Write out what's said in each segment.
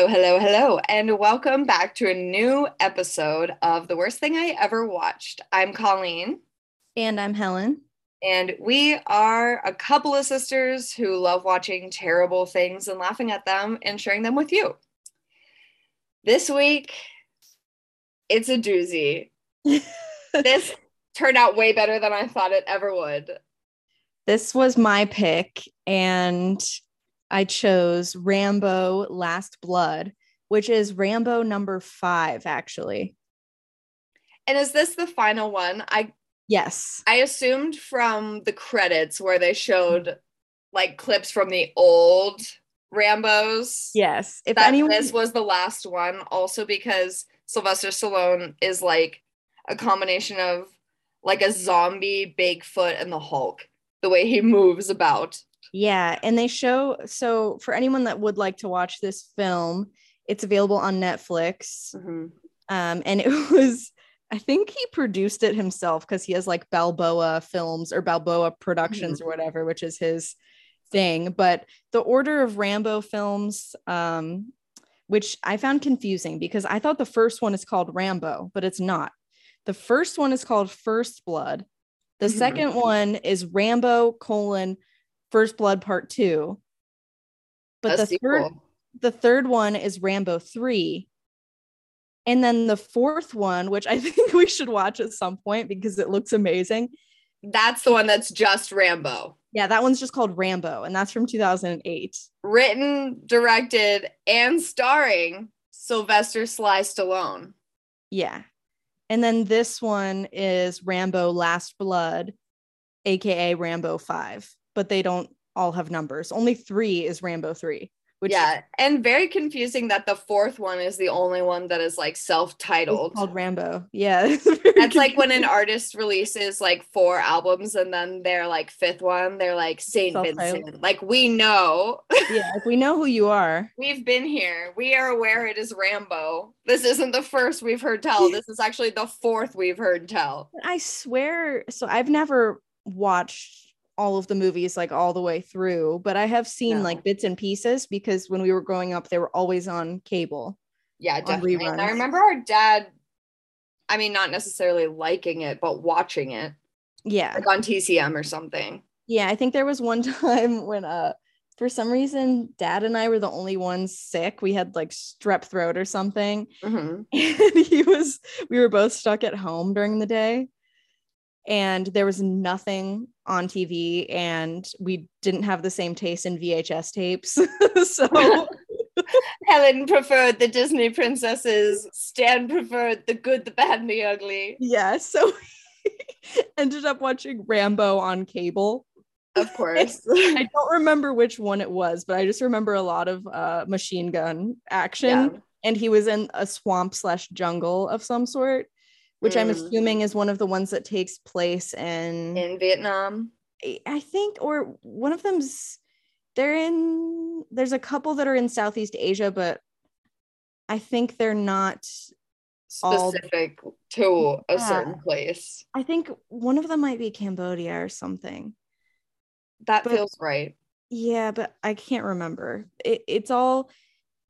Hello, hello, hello, and welcome back to a new episode of The Worst Thing I Ever Watched. I'm Colleen, And I'm Helen. and we are a couple of sisters who love watching terrible things and laughing at them and sharing them with you. This week, it's a doozy. This turned out way better than I thought it ever would. This was my pick, and I chose Rambo Last Blood, which is Rambo number five, actually. And is this the final one? I Yes. I assumed from the credits where they showed like clips from the old Rambos Yes. If that anyone this was the last one. Also because Sylvester Stallone is like a combination of like a zombie, Bigfoot, and the Hulk. The way he moves about. Yeah, and they show so for anyone that would like to watch this film, it's available on Netflix. Um, and it was I think he produced it himself because he has like Balboa Films or Balboa Productions or whatever, which is his thing. But the order of Rambo films, um, which I found confusing because I thought the first one is called Rambo, but it's not. The first one is called First Blood. The Mhm. second one is Rambo colon First Blood Part Two. But A the third the third one is Rambo 3. And then the fourth one, which I think we should watch at some point because it looks amazing. That's the one that's just Rambo. Yeah, that one's just called Rambo, and that's from 2008. Written, directed, and starring Sylvester Sly Stallone. Yeah. And then this one is Rambo Last Blood, aka Rambo 5, but they don't all have numbers. Only three is Rambo 3, which yeah, and very confusing that the fourth one is the only one that is like self-titled. called Rambo. Yeah. it's That's like when an artist releases like four albums and then their like fifth one, they're like Saint. Vincent. Like we know, yeah, if we know who you are. we've been here. We are aware it is Rambo. This isn't the first we've heard tell. This is actually the fourth we've heard tell. I swear, so I've never watched all of the movies like all the way through, but I have seen No. like bits and pieces because when we were growing up, they were always on cable. Yeah, definitely. I remember our dad, I mean, not necessarily liking it, but watching it Yeah. like on TCM or something. Yeah. I think there was one time when, uh, for some reason, dad and I were the only ones sick. We had like strep throat or something. Mhm. And he was, we were both stuck at home during the day. And there was nothing on TV, and we didn't have the same taste in VHS tapes. so Helen preferred the Disney princesses. Stan preferred the good, the bad, and the ugly. yeah so we ended up watching rambo on cable Of course. i don't remember which one it was but i just remember a lot of uh, machine gun action Yeah. and he was in a swamp slash jungle of some sort which i'm Mm. assuming is one of the ones that takes place in, In Vietnam. i think or one of them's they're in there's a couple that are in southeast asia but i think they're not All- Specific to a Yeah. certain place. i think one of them might be cambodia or something That But- feels right. Yeah, but I can't remember. It, it's all.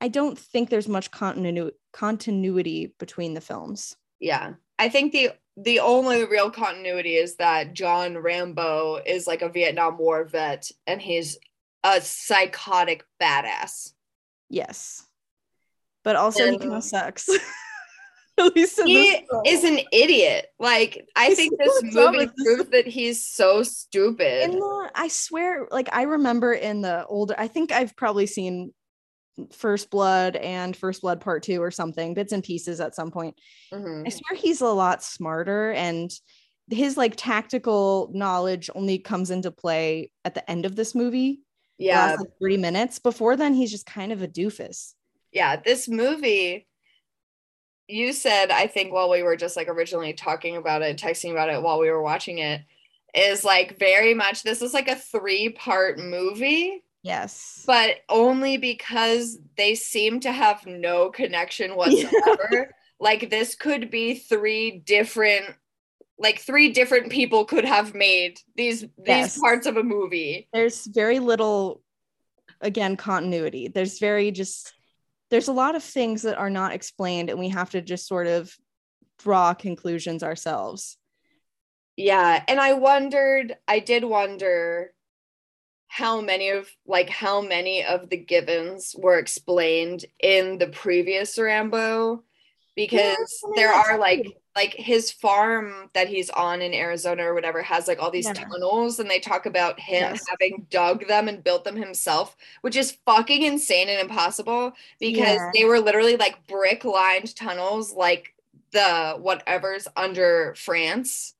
I don't think there's much continu- continuity between the films. Yeah. I think the the only real continuity is that John Rambo is like a Vietnam War vet and he's a psychotic badass. Yes, but also he kind of sucks. At least He is an idiot. Like I He's think this movie proves that he's so stupid. In the, I swear, like I remember in the older. I think I've probably seen First Blood and First Blood Part Two or something, bits and pieces at some point. Mhm. I swear he's a lot smarter and his like tactical knowledge only comes into play at the end of this movie. Yeah, last, like, 30 minutes. Before then, he's just kind of a doofus. yeah. This movie, you said, I think while we were just like originally talking about it, texting about it while we were watching it, is like very much this is like a three part movie, Yes. but only because they seem to have no connection whatsoever. like this could be three different like three different people could have made these these Yes. parts of a movie. There's very little, again, continuity. There's very just there's a lot of things that are not explained and we have to just sort of draw conclusions ourselves. Yeah, and I wondered, I did wonder how many of like how many of the givens were explained in the previous Rambo because yeah, there are like like his farm that he's on in Arizona or whatever has like all these yeah. tunnels and they talk about him yes. having dug them and built them himself, which is fucking insane and impossible because yeah. they were literally like brick lined tunnels like the whatever's under France.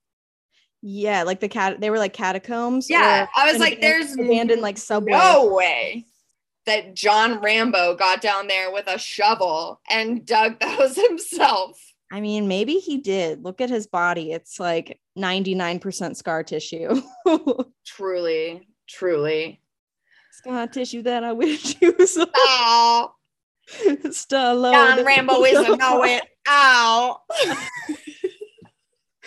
Yeah, like the cat they were like catacombs. Yeah. I was like, there's abandoned like subway. No way that John Rambo got down there with a shovel and dug those himself. I mean, maybe he did. Look at his body. It's like 99% scar tissue. truly, truly. Scar tissue that I wish you was. Oh. Stallone. John Rambo isn't know it. Ow.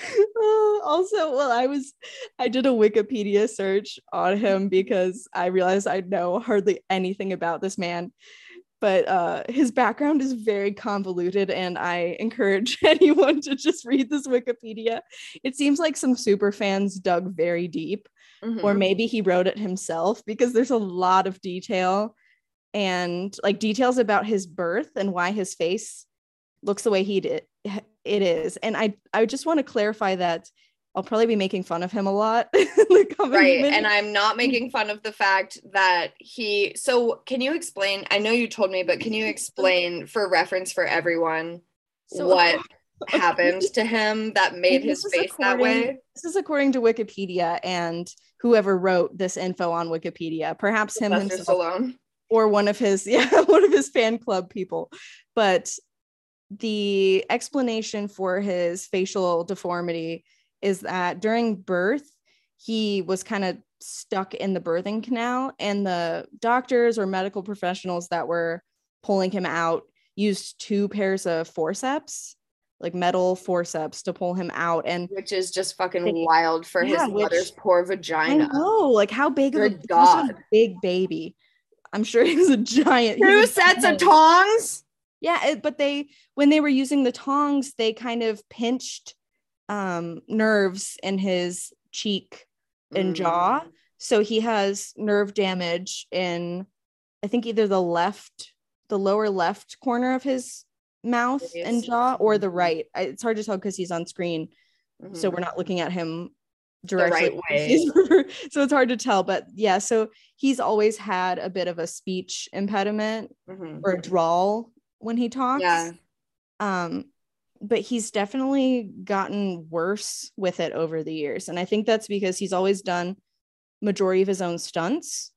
Also, well, I was, I did a Wikipedia search on him because I realized I know hardly anything about this man but uh, his background is very convoluted and i encourage anyone to just read this wikipedia it seems like some super fans dug very deep mm-hmm. or maybe he wrote it himself because there's a lot of detail and like details about his birth and why his face looks the way he did it is and i i just want to clarify that I'll probably be making fun of him a lot. right. Minutes. And I'm not mm-hmm. making fun of the fact that he. So, can you explain? I know you told me, but can you explain for reference for everyone so, uh, what happened to him that made his face that way? This is according to Wikipedia and whoever wrote this info on Wikipedia, perhaps him himself alone. or one of his, yeah, one of his fan club people. But the explanation for his facial deformity is that during birth, he was kind of stuck in the birthing canal, and the doctors or medical professionals that were pulling him out used two pairs of forceps like metal forceps to pull him out and which is just fucking wild for yeah, his which, mother's poor vagina. Oh, like how big Good of a God. big baby. I'm sure he was a giant. Two sets of tongs. Yeah, it, but they when they were using the tongs, they kind of pinched um, nerves in his cheek and mm. jaw. So he has nerve damage in, I think, either the left, the lower left corner of his mouth and jaw or the right. I, it's hard to tell because he's on screen. Mm-hmm. So we're not looking at him directly. The right way. so it's hard to tell. But yeah, so he's always had a bit of a speech impediment mm-hmm. or a drawl when he talks. Yeah. Um, but he's definitely gotten worse with it over the years and i think that's because he's always done majority of his own stunts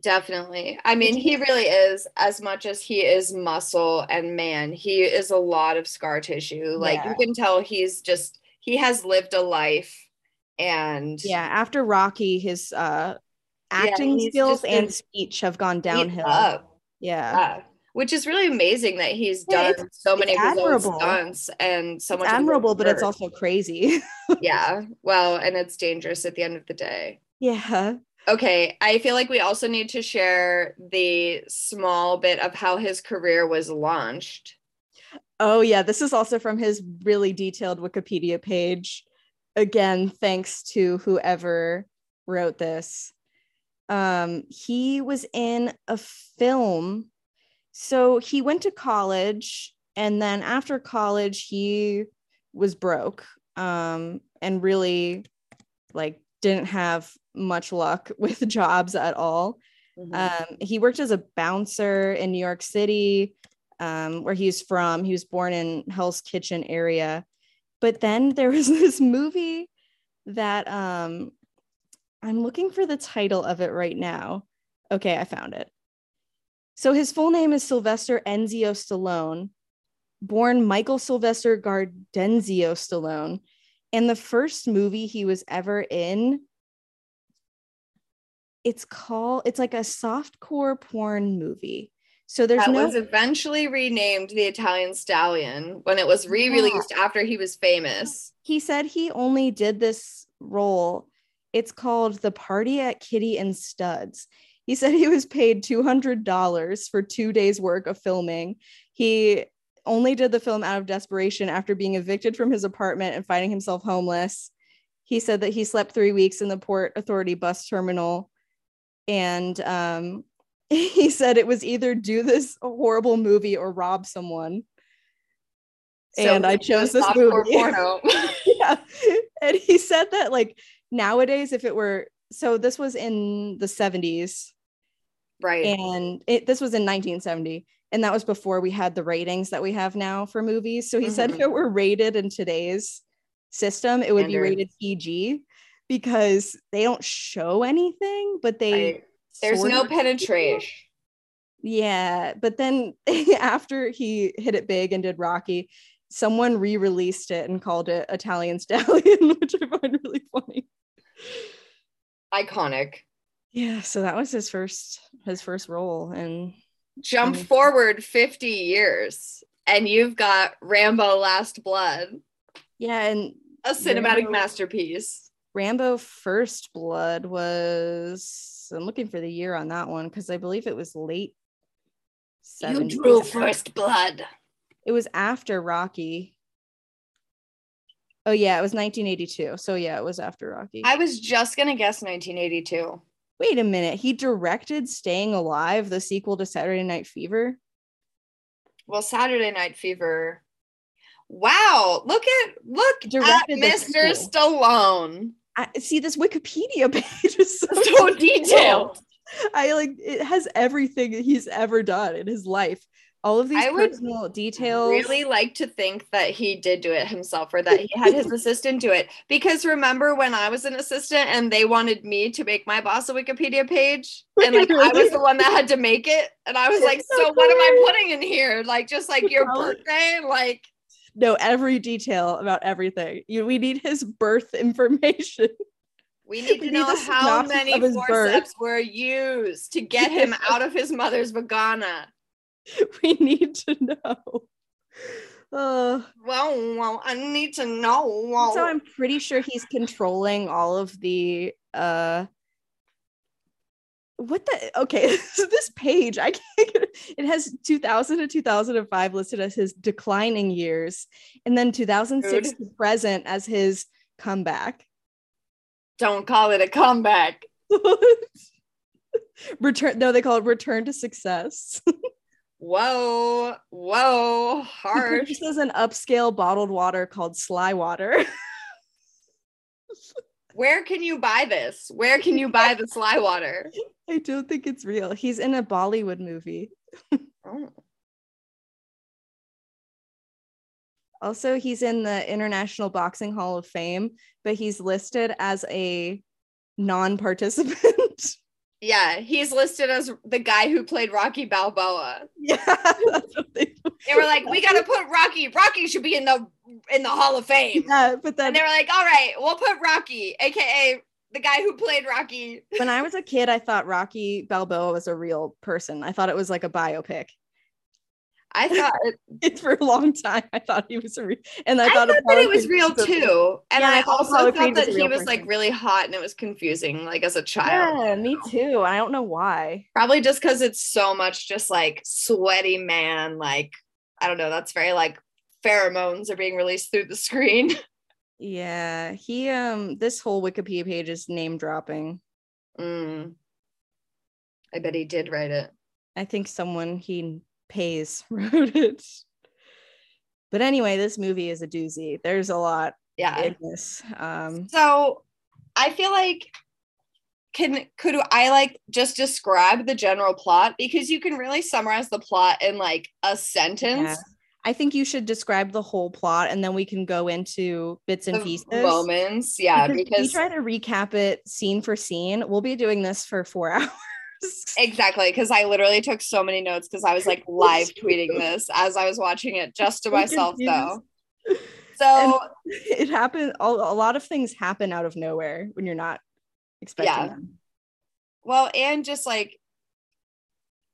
definitely i mean he really is as much as he is muscle and man he is a lot of scar tissue like yeah. you can tell he's just he has lived a life and yeah after rocky his uh acting yeah, skills and speech have gone downhill yeah. yeah which is really amazing that he's yeah, done so many of his own stunts and so much admirable, but it's also crazy. yeah. Well, and it's dangerous at the end of the day. Yeah. Okay. I feel like we also need to share the small bit of how his career was launched. Oh, yeah. This is also from his really detailed Wikipedia page. Again, thanks to whoever wrote this. Um, he was in a film so he went to college and then after college he was broke um, and really like didn't have much luck with jobs at all. Mm-hmm. um, he worked as a bouncer in new york city um, where he's from. He was born in hell's kitchen area. But then there was this movie that um, i'm looking for the title of it right now. Okay i found it so his full name is Sylvester Enzio Stallone, born Michael Sylvester Gardenzio Stallone. And the first movie he was ever in, it's called, it's like a soft core porn movie. So there's that no- was eventually renamed the Italian Stallion when it was re-released yeah. after he was famous. He said he only did this role. It's called The Party at Kitty and Studs He said he was paid $200 for two days' work of filming. He only did the film out of desperation after being evicted from his apartment and finding himself homeless. He said that he slept three weeks in the Port Authority bus terminal. And um, he said it was either do this horrible movie or rob someone. So and I chose this movie. yeah. And he said that like nowadays, if it were so this was in the 70s. Right. And it this was in 1970. And that was before we had the ratings that we have now for movies. So he mm-hmm. said if it were rated in today's system, it would Standard. be rated PG because they don't show anything, but they right. there's no penetration. Yeah, but then after he hit it big and did Rocky, someone re-released it and called it Italian Stallion, which I find really funny. Iconic. Yeah, so that was his first his first role and jump and- forward 50 years and you've got Rambo Last Blood. Yeah, and a cinematic Rambo, masterpiece. Rambo First Blood was I'm looking for the year on that one because I believe it was late 70s. You drew First Blood. It was after Rocky. Oh yeah, it was 1982. So yeah, it was after Rocky. I was just gonna guess 1982. Wait a minute. He directed Staying Alive, the sequel to Saturday Night Fever. Well, Saturday Night Fever. Wow, look at look directed at Mr. Stallone. I see this Wikipedia page is so, so detailed. I like it has everything he's ever done in his life all of these I personal details. Really like to think that he did do it himself or that he had his assistant do it. Because remember when I was an assistant and they wanted me to make my boss a Wikipedia page? And like I was the one that had to make it. And I was like, so what am I putting in here? Like just like your birthday? Like no, every detail about everything. You we need his birth information. We need to we know need how many forceps birth. were used to get him out of his mother's vagina. we need to know. Uh, well, well, I need to know. Well. So I'm pretty sure he's controlling all of the uh what the okay so this page i can't get it. has 2000 to 2005 listed as his declining years and then 2006 to present as his comeback don't call it a comeback return no they call it return to success whoa, whoa, harsh. This is an upscale bottled water called Sly Water. Where can you buy this? Where can you buy the Sly Water? I don't think it's real. He's in a Bollywood movie. oh. Also, he's in the International Boxing Hall of Fame, but he's listed as a non participant. Yeah, he's listed as the guy who played Rocky Balboa. Yeah, they, they, were like, we got to put Rocky. Rocky should be in the in the Hall of Fame. Yeah, but then and they were like, all right, we'll put Rocky, aka the guy who played Rocky. When I was a kid, I thought Rocky Balboa was a real person. I thought it was like a biopic. I thought it for a long time. I thought he was real, and I, I thought, thought that it was real too. And yeah, I, also thought that he was person. like really hot, and it was confusing, like as a child. Yeah, me too. I don't know why. Probably just because it's so much just like sweaty man. Like I don't know. That's very like pheromones are being released through the screen. Yeah, he um. This whole Wikipedia page is name dropping. Mm. I bet he did write it. I think someone he Pays wrote it. But anyway, this movie is a doozy. There's a lot yeah. in this. Um, so I feel like can could I like just describe the general plot because you can really summarize the plot in like a sentence. Yeah. I think you should describe the whole plot and then we can go into bits and the pieces. Moments, yeah, because, because we try to recap it scene for scene. We'll be doing this for 4 hours exactly because i literally took so many notes because i was like live tweeting this as i was watching it just to myself though. So and it happened a lot of things happen out of nowhere when you're not expecting yeah. them. Well and just like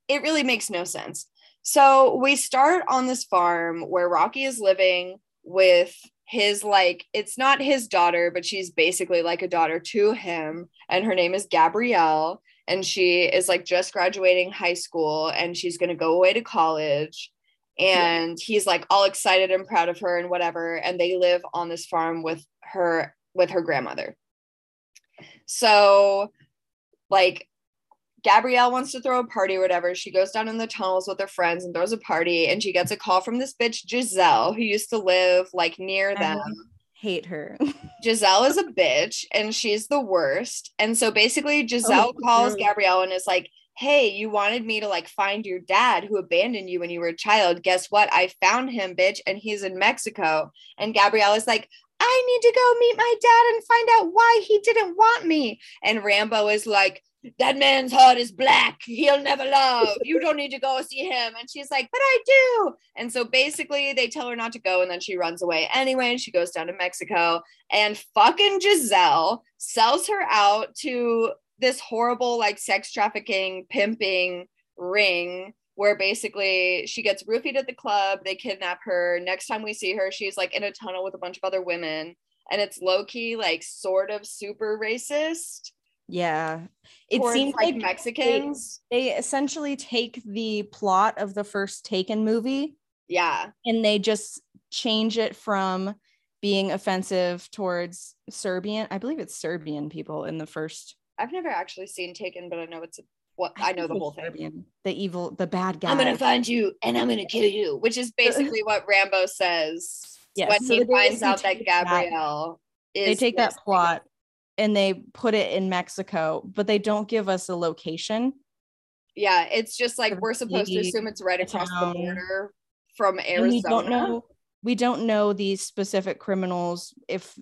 it really makes no sense. So we start on this farm where rocky is living with his like it's not his daughter but she's basically like a daughter to him and her name is gabrielle and she is like just graduating high school and she's going to go away to college and he's like all excited and proud of her and whatever and they live on this farm with her with her grandmother so like Gabrielle wants to throw a party or whatever. She goes down in the tunnels with her friends and throws a party. And she gets a call from this bitch, Giselle, who used to live like near uh-huh. them hate her. Giselle is a bitch and she's the worst. And so basically, oh, Giselle oh, calls Gabrielle and is like, Hey, you wanted me to like find your dad who abandoned you when you were a child. Guess what? I found him, bitch, and he's in Mexico. And Gabrielle is like, I need to go meet my dad and find out why he didn't want me. And Rambo is like, that man's heart is black. He'll never love. You don't need to go see him. And she's like, but I do. And so basically, they tell her not to go. And then she runs away anyway. And she goes down to Mexico. And fucking Giselle sells her out to this horrible, like, sex trafficking, pimping ring where basically she gets roofied at the club. They kidnap her. Next time we see her, she's like in a tunnel with a bunch of other women. And it's low key, like, sort of super racist yeah. It seems like, like Mexicans. They, they essentially take the plot of the first Taken movie. Yeah. And they just change it from being offensive towards Serbian. I believe it's Serbian people in the first. I've never actually seen Taken, but I know it's a, what I, I know the whole Serbian, thing. The evil, the bad guy. I'm gonna find you and I'm gonna kill you, which is basically what Rambo says yes. when so he finds out that Gabrielle that, They take that plot and they put it in Mexico, but they don't give us a location. Yeah, it's just like we're supposed to assume it's right across the border from Arizona. we don't know we don't know these specific criminals if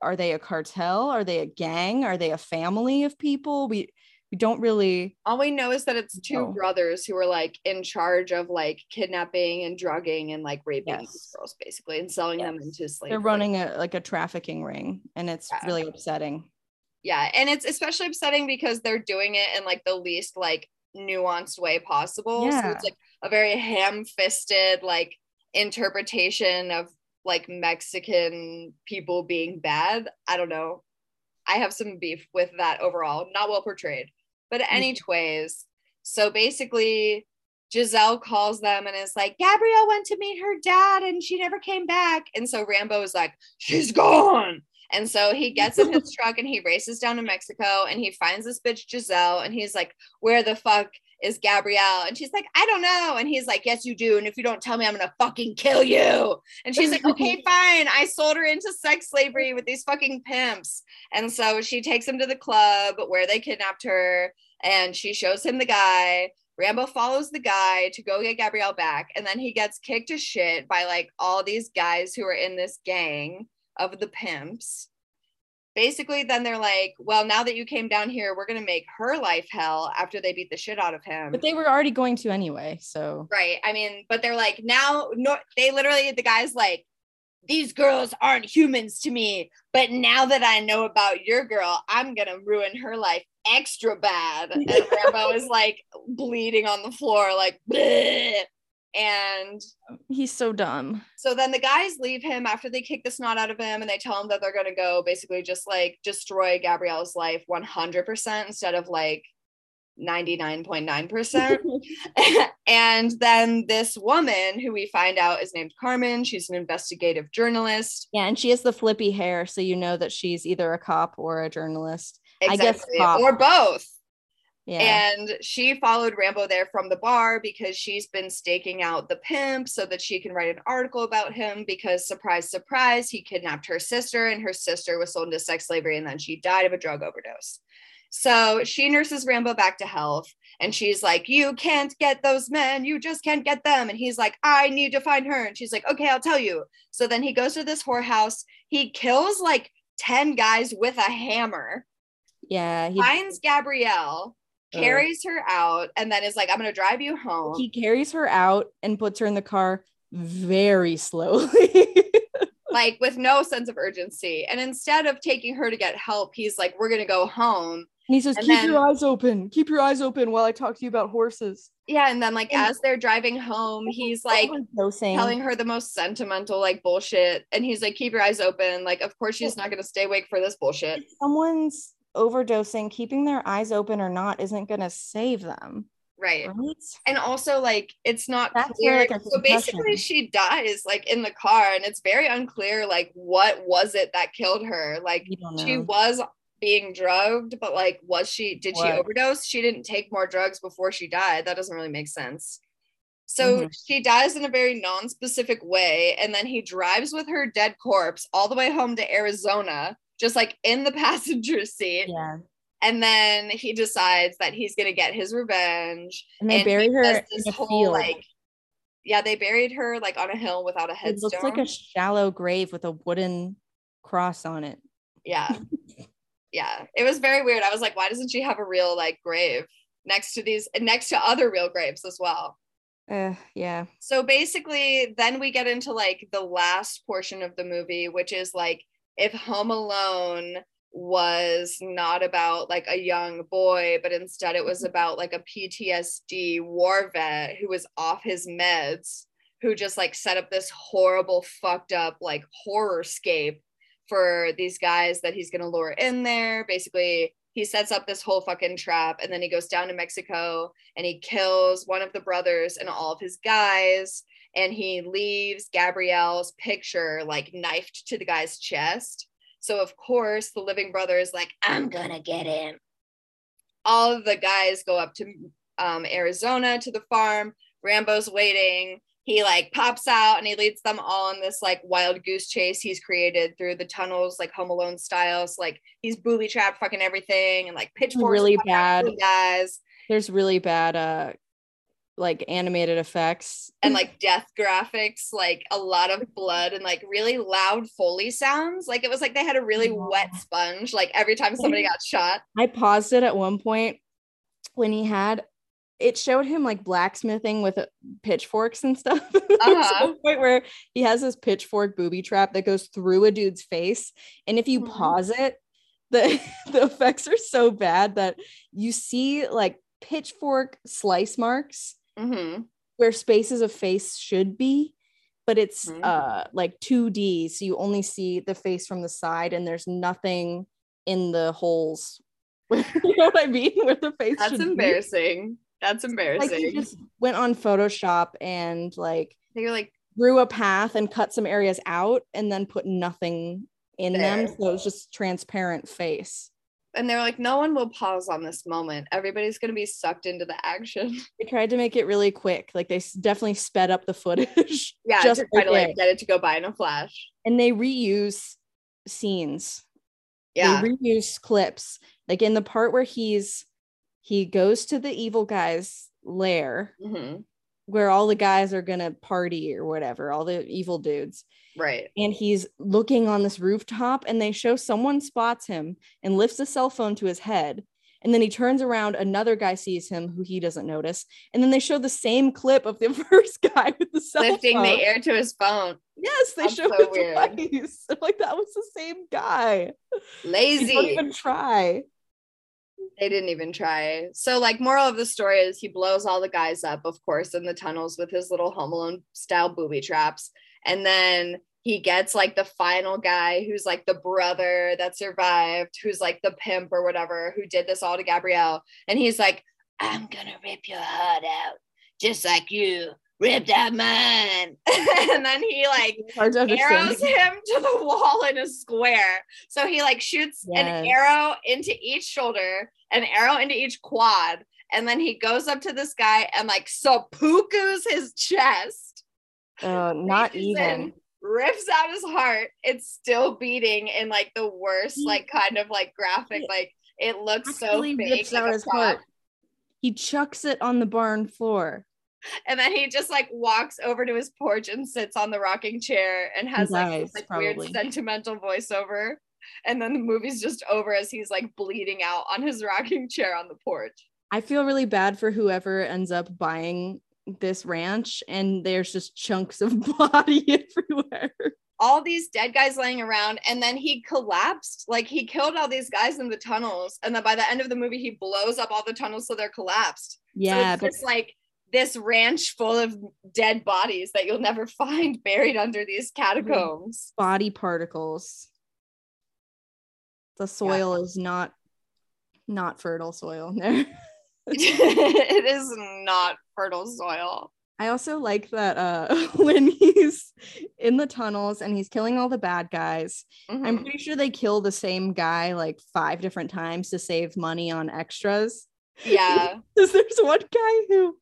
are they a cartel, are they a gang, are they a family of people? We we don't really all we know is that it's two know. brothers who are like in charge of like kidnapping and drugging and like raping yes. these girls basically and selling yes. them into slavery. They're running a like a trafficking ring and it's yeah. really upsetting yeah and it's especially upsetting because they're doing it in like the least like nuanced way possible yeah. so it's like a very ham-fisted like interpretation of like mexican people being bad i don't know i have some beef with that overall not well portrayed but anyways mm-hmm. so basically Giselle calls them and is like, Gabrielle went to meet her dad and she never came back. And so Rambo is like, she's gone. And so he gets in his truck and he races down to Mexico and he finds this bitch Giselle and he's like, Where the fuck is Gabrielle? And she's like, I don't know. And he's like, Yes, you do. And if you don't tell me, I'm gonna fucking kill you. And she's like, Okay, fine. I sold her into sex slavery with these fucking pimps. And so she takes him to the club where they kidnapped her and she shows him the guy. Rambo follows the guy to go get Gabrielle back, and then he gets kicked to shit by like all these guys who are in this gang of the pimps. Basically, then they're like, well, now that you came down here, we're going to make her life hell after they beat the shit out of him. But they were already going to anyway. So, right. I mean, but they're like, now, no, they literally, the guy's like, these girls aren't humans to me. But now that I know about your girl, I'm going to ruin her life extra bad. And Rambo is like bleeding on the floor, like, Bleh and he's so dumb. So then the guys leave him after they kick the snot out of him and they tell him that they're going to go basically just like destroy Gabrielle's life 100% instead of like 99.9%. and then this woman who we find out is named Carmen, she's an investigative journalist. Yeah, and she has the flippy hair so you know that she's either a cop or a journalist. Exactly. I guess cop. or both. Yeah. And she followed Rambo there from the bar because she's been staking out the pimp so that she can write an article about him because surprise surprise he kidnapped her sister and her sister was sold into sex slavery and then she died of a drug overdose. So she nurses Rambo back to health and she's like, You can't get those men. You just can't get them. And he's like, I need to find her. And she's like, Okay, I'll tell you. So then he goes to this whorehouse. He kills like 10 guys with a hammer. Yeah. He finds Gabrielle Uh. carries her out and then is like, I'm gonna drive you home. He carries her out and puts her in the car very slowly. like with no sense of urgency. And instead of taking her to get help, he's like, We're gonna go home. And he says, and Keep then, your eyes open. Keep your eyes open while I talk to you about horses. Yeah. And then, like, and, as they're driving home, he's like telling her the most sentimental, like, bullshit. And he's like, Keep your eyes open. Like, of course, she's not going to stay awake for this bullshit. Someone's overdosing, keeping their eyes open or not isn't going to save them. Right. right. And also, like, it's not That's clear. Like so basically, she dies like in the car, and it's very unclear, like, what was it that killed her? Like, she was being drugged, but like, was she, did what? she overdose? She didn't take more drugs before she died. That doesn't really make sense. So mm-hmm. she dies in a very non-specific way, and then he drives with her dead corpse all the way home to Arizona, just like in the passenger seat. Yeah. And then he decides that he's gonna get his revenge. And they and buried her in a whole field. like yeah, they buried her like on a hill without a headstone. It looks like a shallow grave with a wooden cross on it. Yeah. yeah. It was very weird. I was like, why doesn't she have a real like grave next to these next to other real graves as well? Uh, yeah. So basically, then we get into like the last portion of the movie, which is like if Home Alone was not about like a young boy, but instead it was about like a PTSD war vet who was off his meds, who just like set up this horrible, fucked up like horror scape for these guys that he's gonna lure in there. Basically, he sets up this whole fucking trap and then he goes down to Mexico and he kills one of the brothers and all of his guys and he leaves Gabrielle's picture like knifed to the guy's chest. So of course the living brother is like, I'm gonna get him. All of the guys go up to um, Arizona to the farm. Rambo's waiting he like pops out and he leads them all in this like wild goose chase he's created through the tunnels like home alone styles like he's booby trapped fucking everything and like pitchforks really bad guys there's really bad uh like animated effects and like death graphics like a lot of blood and like really loud foley sounds like it was like they had a really wet sponge like every time somebody got shot i paused it at one point when he had it showed him like blacksmithing with uh, pitchforks and stuff. Uh-huh. point where he has this pitchfork booby trap that goes through a dude's face, and if you mm-hmm. pause it, the the effects are so bad that you see like pitchfork slice marks mm-hmm. where spaces of face should be, but it's mm-hmm. uh like 2D, so you only see the face from the side, and there's nothing in the holes. you know what I mean? Where the face. That's embarrassing. Be. That's embarrassing. Like he just went on Photoshop and like you're like drew a path and cut some areas out and then put nothing in there. them. So it's just transparent face. And they're like, no one will pause on this moment. Everybody's going to be sucked into the action. They tried to make it really quick. Like they definitely sped up the footage. Yeah, just to try to like get it to go by in a flash. And they reuse scenes. Yeah. They reuse clips. Like in the part where he's he goes to the evil guy's lair mm-hmm. Where all the guys are gonna party or whatever, all the evil dudes. Right. And he's looking on this rooftop and they show someone spots him and lifts a cell phone to his head. And then he turns around, another guy sees him who he doesn't notice. And then they show the same clip of the first guy with the cell lifting phone. the air to his phone. Yes, they That's show so it weird. twice. like that was the same guy. Lazy. don't even try. They didn't even try. So, like, moral of the story is he blows all the guys up, of course, in the tunnels with his little Home Alone style booby traps. And then he gets like the final guy who's like the brother that survived, who's like the pimp or whatever, who did this all to Gabrielle. And he's like, I'm gonna rip your heart out just like you ripped out mine. and then he like arrows him to the wall in a square. So he like shoots yes. an arrow into each shoulder, an arrow into each quad. And then he goes up to this guy and like seppukus his chest. Uh, not even. In, rips out his heart. It's still beating in like the worst, like kind of like graphic. Like it looks so fake. Rips like out his heart. He chucks it on the barn floor and then he just like walks over to his porch and sits on the rocking chair and has like, this, like weird sentimental voiceover. And then the movie's just over as he's like bleeding out on his rocking chair on the porch. I feel really bad for whoever ends up buying this ranch and there's just chunks of body everywhere. All these dead guys laying around and then he collapsed. Like he killed all these guys in the tunnels and then by the end of the movie he blows up all the tunnels so they're collapsed. Yeah so it's but- like this ranch full of dead bodies that you'll never find buried under these catacombs. Body particles. The soil yeah. is not not fertile soil there. it is not fertile soil. I also like that uh when he's in the tunnels and he's killing all the bad guys. Mm-hmm. I'm pretty sure they kill the same guy like five different times to save money on extras. Yeah. Because there's one guy who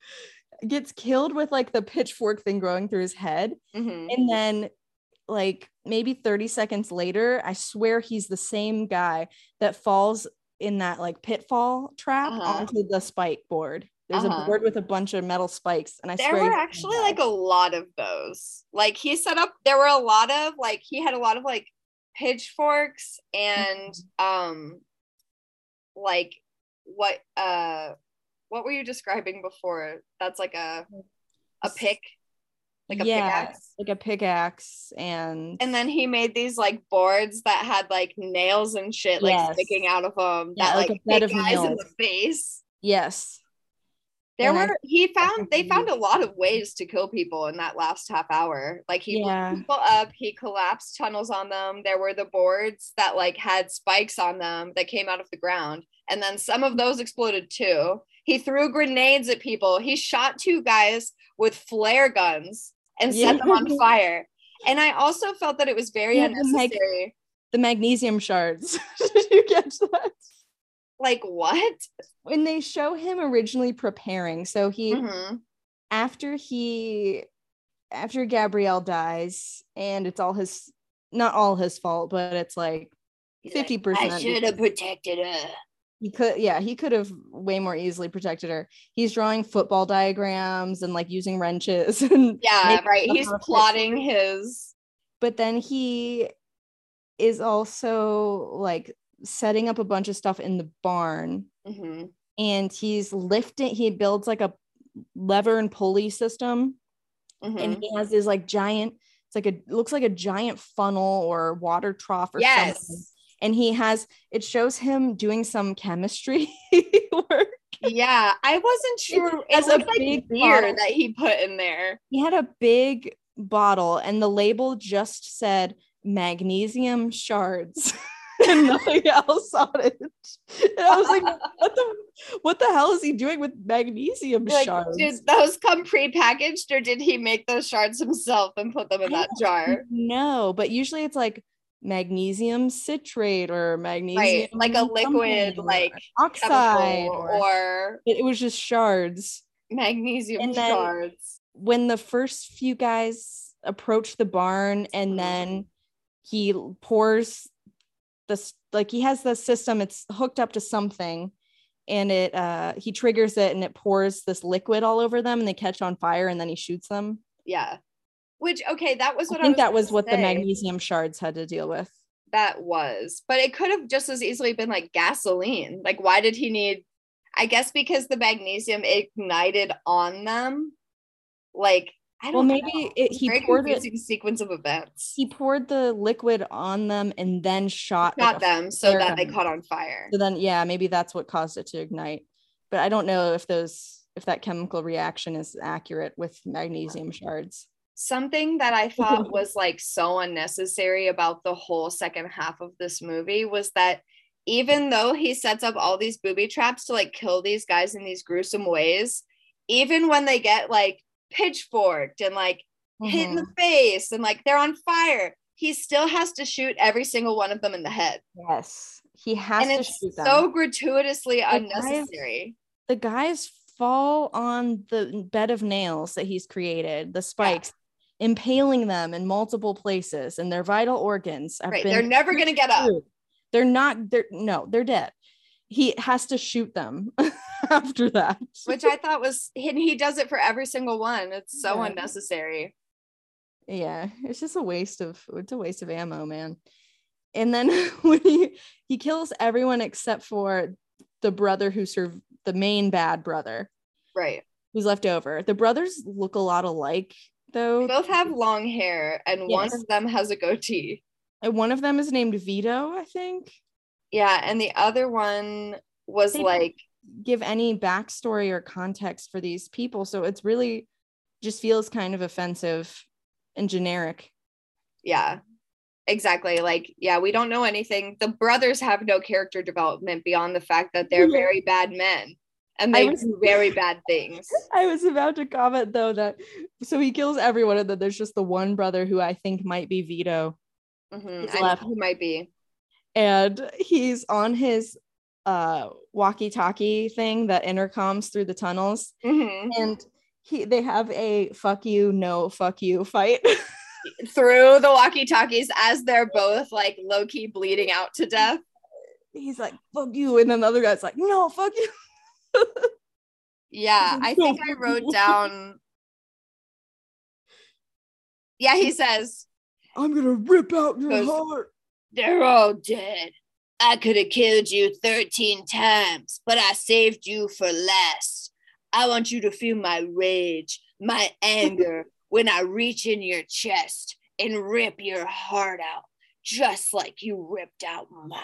gets killed with like the pitchfork thing growing through his head. Mm-hmm. And then like maybe 30 seconds later, I swear he's the same guy that falls in that like pitfall trap uh-huh. onto the spike board. There's uh-huh. a board with a bunch of metal spikes, and I there were actually like a lot of those. Like he set up, there were a lot of like he had a lot of like pitchforks and mm-hmm. um like what uh what were you describing before? That's like a a pick like a yeah, pickaxe. like a pickaxe and and then he made these like boards that had like nails and shit like yes. sticking out of them yeah, that like, like hit guys nails. in the face yes there and were I, he found they found a lot of ways to kill people in that last half hour like he yeah. people up he collapsed tunnels on them there were the boards that like had spikes on them that came out of the ground and then some of those exploded too he threw grenades at people he shot two guys with flare guns and yeah. set them on fire. And I also felt that it was very yeah, unnecessary. The, mag- the magnesium shards. Did you catch that? Like what? When they show him originally preparing, so he mm-hmm. after he after Gabrielle dies, and it's all his not all his fault, but it's like fifty percent. I should have protected her he could yeah he could have way more easily protected her he's drawing football diagrams and like using wrenches and yeah right he's plotting his but then he is also like setting up a bunch of stuff in the barn mm-hmm. and he's lifting he builds like a lever and pulley system mm-hmm. and he has this like giant it's like a looks like a giant funnel or water trough or yes. something and he has it shows him doing some chemistry work. Yeah, I wasn't sure. It, a like big beer bottle. that he put in there. He had a big bottle, and the label just said magnesium shards. and nothing else on it. And I was like, what the what the hell is he doing with magnesium like, shards? Did those come pre-packaged or did he make those shards himself and put them in that jar? No, but usually it's like magnesium citrate or magnesium right. like a liquid like oxide or, or, it was just shards magnesium and shards when the first few guys approach the barn and mm-hmm. then he pours this like he has the system it's hooked up to something and it uh he triggers it and it pours this liquid all over them and they catch on fire and then he shoots them yeah which okay, that was what I think I was that was what say. the magnesium shards had to deal with. That was, but it could have just as easily been like gasoline. Like, why did he need? I guess because the magnesium ignited on them. Like, I don't well, maybe it, he very poured it sequence of events. He poured the liquid on them and then shot shot them so that gun. they caught on fire. So then, yeah, maybe that's what caused it to ignite. But I don't know if those if that chemical reaction is accurate with magnesium shards something that I thought was like so unnecessary about the whole second half of this movie was that even though he sets up all these booby traps to like kill these guys in these gruesome ways, even when they get like pitchforked and like mm-hmm. hit in the mm-hmm. face and like they're on fire, he still has to shoot every single one of them in the head. Yes, he has and to it's shoot them. So gratuitously the unnecessary. Guys, the guys fall on the bed of nails that he's created, the spikes. Yeah impaling them in multiple places and their vital organs have right. they're never going to get up. they're not they're no they're dead. He has to shoot them after that. Which i thought was and he does it for every single one. It's so yeah. unnecessary. Yeah it's just a waste of it's a waste of ammo man. And then when he he kills everyone except for the brother who served the main bad brother. Right. Who's left over. The brothers look a lot alike though. They both have long hair, and yes. one of them has a goatee. And one of them is named Vito, I think. Yeah, and the other one was they like give any backstory or context for these people, so it's really just feels kind of offensive and generic. Yeah. exactly like yeah we don't know anything the brothers have no character development beyond the fact that they're yeah. very bad men and they was, do very bad things i was about to comment though that so he kills everyone and then there's just the one brother who i think might be vito mm-hmm. Who might be and he's on his uh walkie-talkie thing that intercoms through the tunnels mm-hmm. and he they have a fuck you no fuck you fight through the walkie talkies as they're both like low key bleeding out to death. He's like, fuck you. And then the other guy's like, no, fuck you. Yeah, I think I wrote down. Yeah, he says, I'm gonna rip out your goes, heart. They're all dead. I could have killed you 13 times, but I saved you for less. I want you to feel my rage, my anger, when I reach in your chest and rip your heart out, just like you ripped out mine.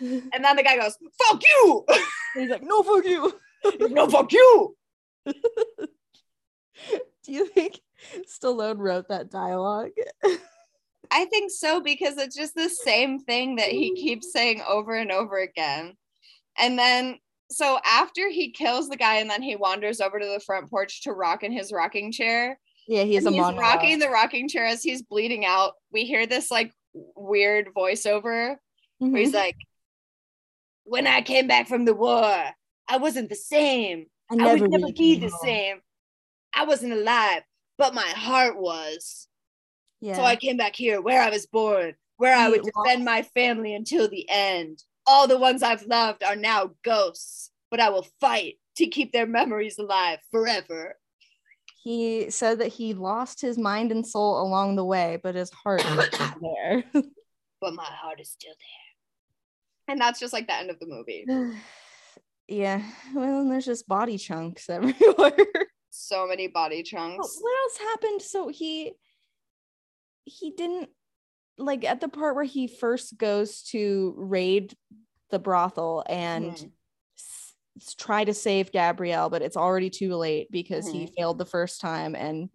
And then the guy goes, fuck you. he's like, no, fuck you. no, fuck you. Do you think Stallone wrote that dialogue? I think so because it's just the same thing that he keeps saying over and over again. And then so after he kills the guy and then he wanders over to the front porch to rock in his rocking chair. Yeah, he has a he's monologue. rocking the rocking chair as he's bleeding out. We hear this like weird voiceover mm-hmm. where he's mm-hmm. like, "When I came back from the war, I wasn't the same. I, never I would never be the same. I wasn't alive, but my heart was. Yeah. So I came back here where I was born, where I would defend my family until the end." All the ones I've loved are now ghosts, but I will fight to keep their memories alive forever. He said that he lost his mind and soul along the way, but his heart is there. but my heart is still there. And that's just like the end of the movie. yeah. Well, there's just body chunks everywhere. so many body chunks. what else happened? So he he didn't like at the part where he first goes to raid the brothel and mm. s- try to save Gabrielle, but it's already too late because mm. he mm-hmm. failed the first time and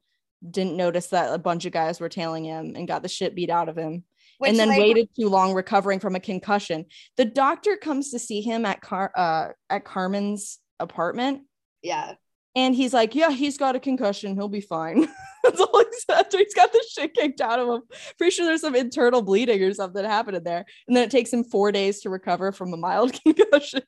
didn't notice that a bunch of guys were tailing him and got the shit beat out of him. Which, and then like, waited too long recovering from a concussion. The doctor comes to see him at Car uh, at Carmen's apartment. Yeah. And he's like, Yeah, he's got a concussion. He'll be fine. That's all he said. He's got the shit kicked out of him. Pretty sure there's some internal bleeding or something happening there. And then it takes him four days to recover from a mild concussion.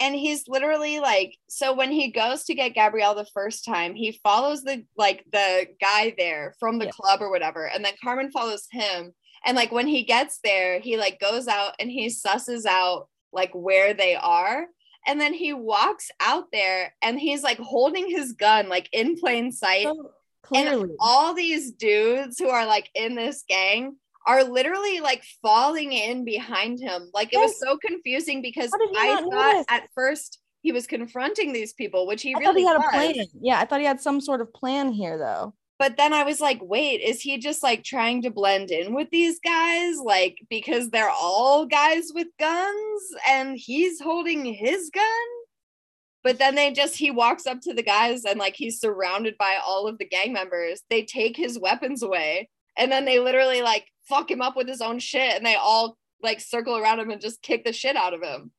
And he's literally like, so when he goes to get Gabrielle the first time, he follows the like the guy there from the yeah. club or whatever. And then Carmen follows him. And like when he gets there, he like goes out and he susses out like where they are and then he walks out there and he's like holding his gun like in plain sight oh. Clearly. And all these dudes who are like in this gang are literally like falling in behind him. Like yes. it was so confusing because I thought notice? at first he was confronting these people, which he I really he had was. a plan. Yeah, I thought he had some sort of plan here though. But then I was like, wait, is he just like trying to blend in with these guys? Like, because they're all guys with guns and he's holding his gun? But then they just he walks up to the guys and like he's surrounded by all of the gang members. They take his weapons away and then they literally like fuck him up with his own shit and they all like circle around him and just kick the shit out of him.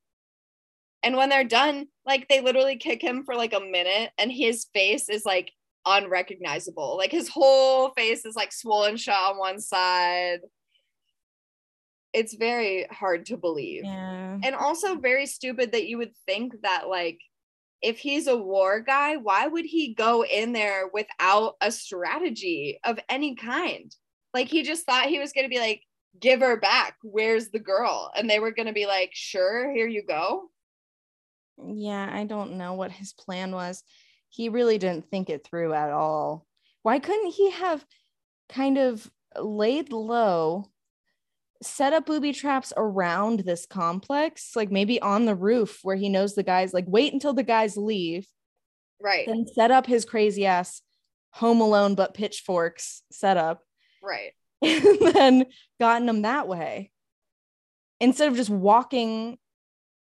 And when they're done, like they literally kick him for like a minute and his face is like unrecognizable. Like his whole face is like swollen shut on one side. It's very hard to believe. Yeah. And also very stupid that you would think that like if he's a war guy, why would he go in there without a strategy of any kind? Like he just thought he was going to be like, give her back. Where's the girl? And they were going to be like, sure, here you go. Yeah, I don't know what his plan was. He really didn't think it through at all. Why couldn't he have kind of laid low set up booby traps around this complex, like maybe on the roof where he knows the guys, like wait until the guys leave. Right. Then set up his crazy ass home alone but pitchforks setup. Right. And then gotten them that way. Instead of just walking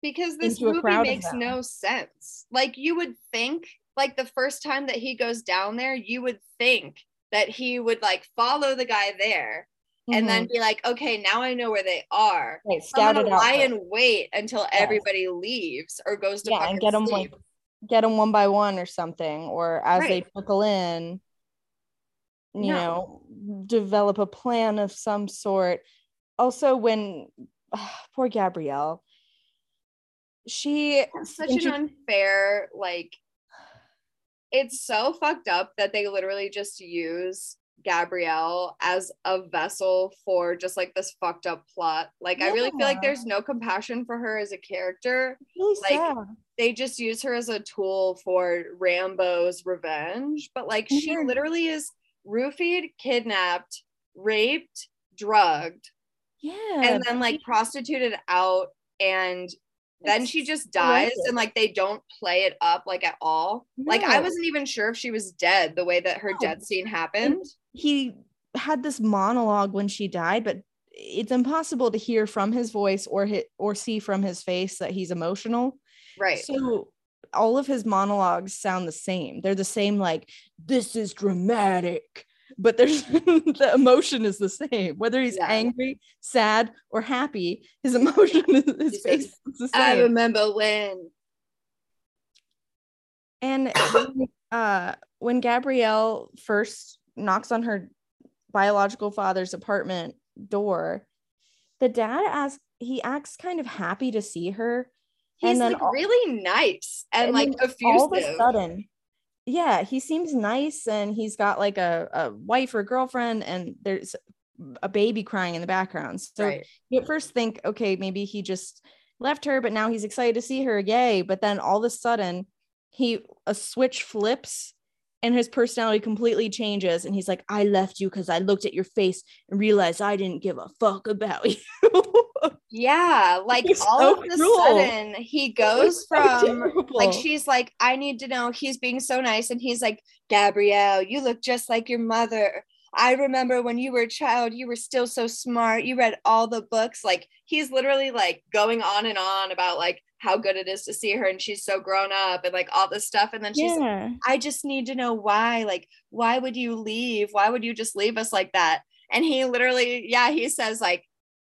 because this movie makes no sense. Like you would think like the first time that he goes down there, you would think that he would like follow the guy there mm-hmm. and then mm-hmm. be like, okay, now I know where they are. Right, scout I'm gonna lie and wait until yes. everybody leaves or goes to yeah, and get them like get them one by one or something, or as right. they trickle in, you no. know, develop a plan of some sort. Also, when poor Gabrielle, she such an she, unfair like it's so fucked up that they literally just use Gabrielle as a vessel for just like this fucked up plot. Like yeah. I really feel like there's no compassion for her as a character. Really like sad. they just use her as a tool for Rambo's revenge, but like mm-hmm. she literally is roofied, kidnapped, raped, drugged. Yeah. And then like prostituted out and then she just dies and like they don't play it up like at all. No. Like I wasn't even sure if she was dead the way that her no. death scene happened. And he had this monologue when she died, but it's impossible to hear from his voice or hit or see from his face that he's emotional. Right. So all of his monologues sound the same. They're the same like this is dramatic but there's the emotion is the same whether he's yeah. angry sad or happy his emotion is his face is the same. i remember when and uh when gabrielle first knocks on her biological father's apartment door the dad asks he acts kind of happy to see her he's and then like all, really nice and, and like effusive. all of a sudden yeah he seems nice and he's got like a, a wife or girlfriend and there's a baby crying in the background so right. you at first think okay maybe he just left her but now he's excited to see her yay but then all of a sudden he a switch flips and his personality completely changes and he's like i left you because i looked at your face and realized i didn't give a fuck about you. Yeah like he's all so of a sudden he goes from like she's like i need to know he's being so nice and he's like gabrielle you look just like your mother I remember when you were a child, you were still so smart. You read all the books. Like he's literally like going on and on about like how good it is to see her and she's so grown up and like all this stuff. And then she's yeah. like, I just need to know why. Like, why would you leave? Why would you just leave us like that? And he literally, yeah, he says, like,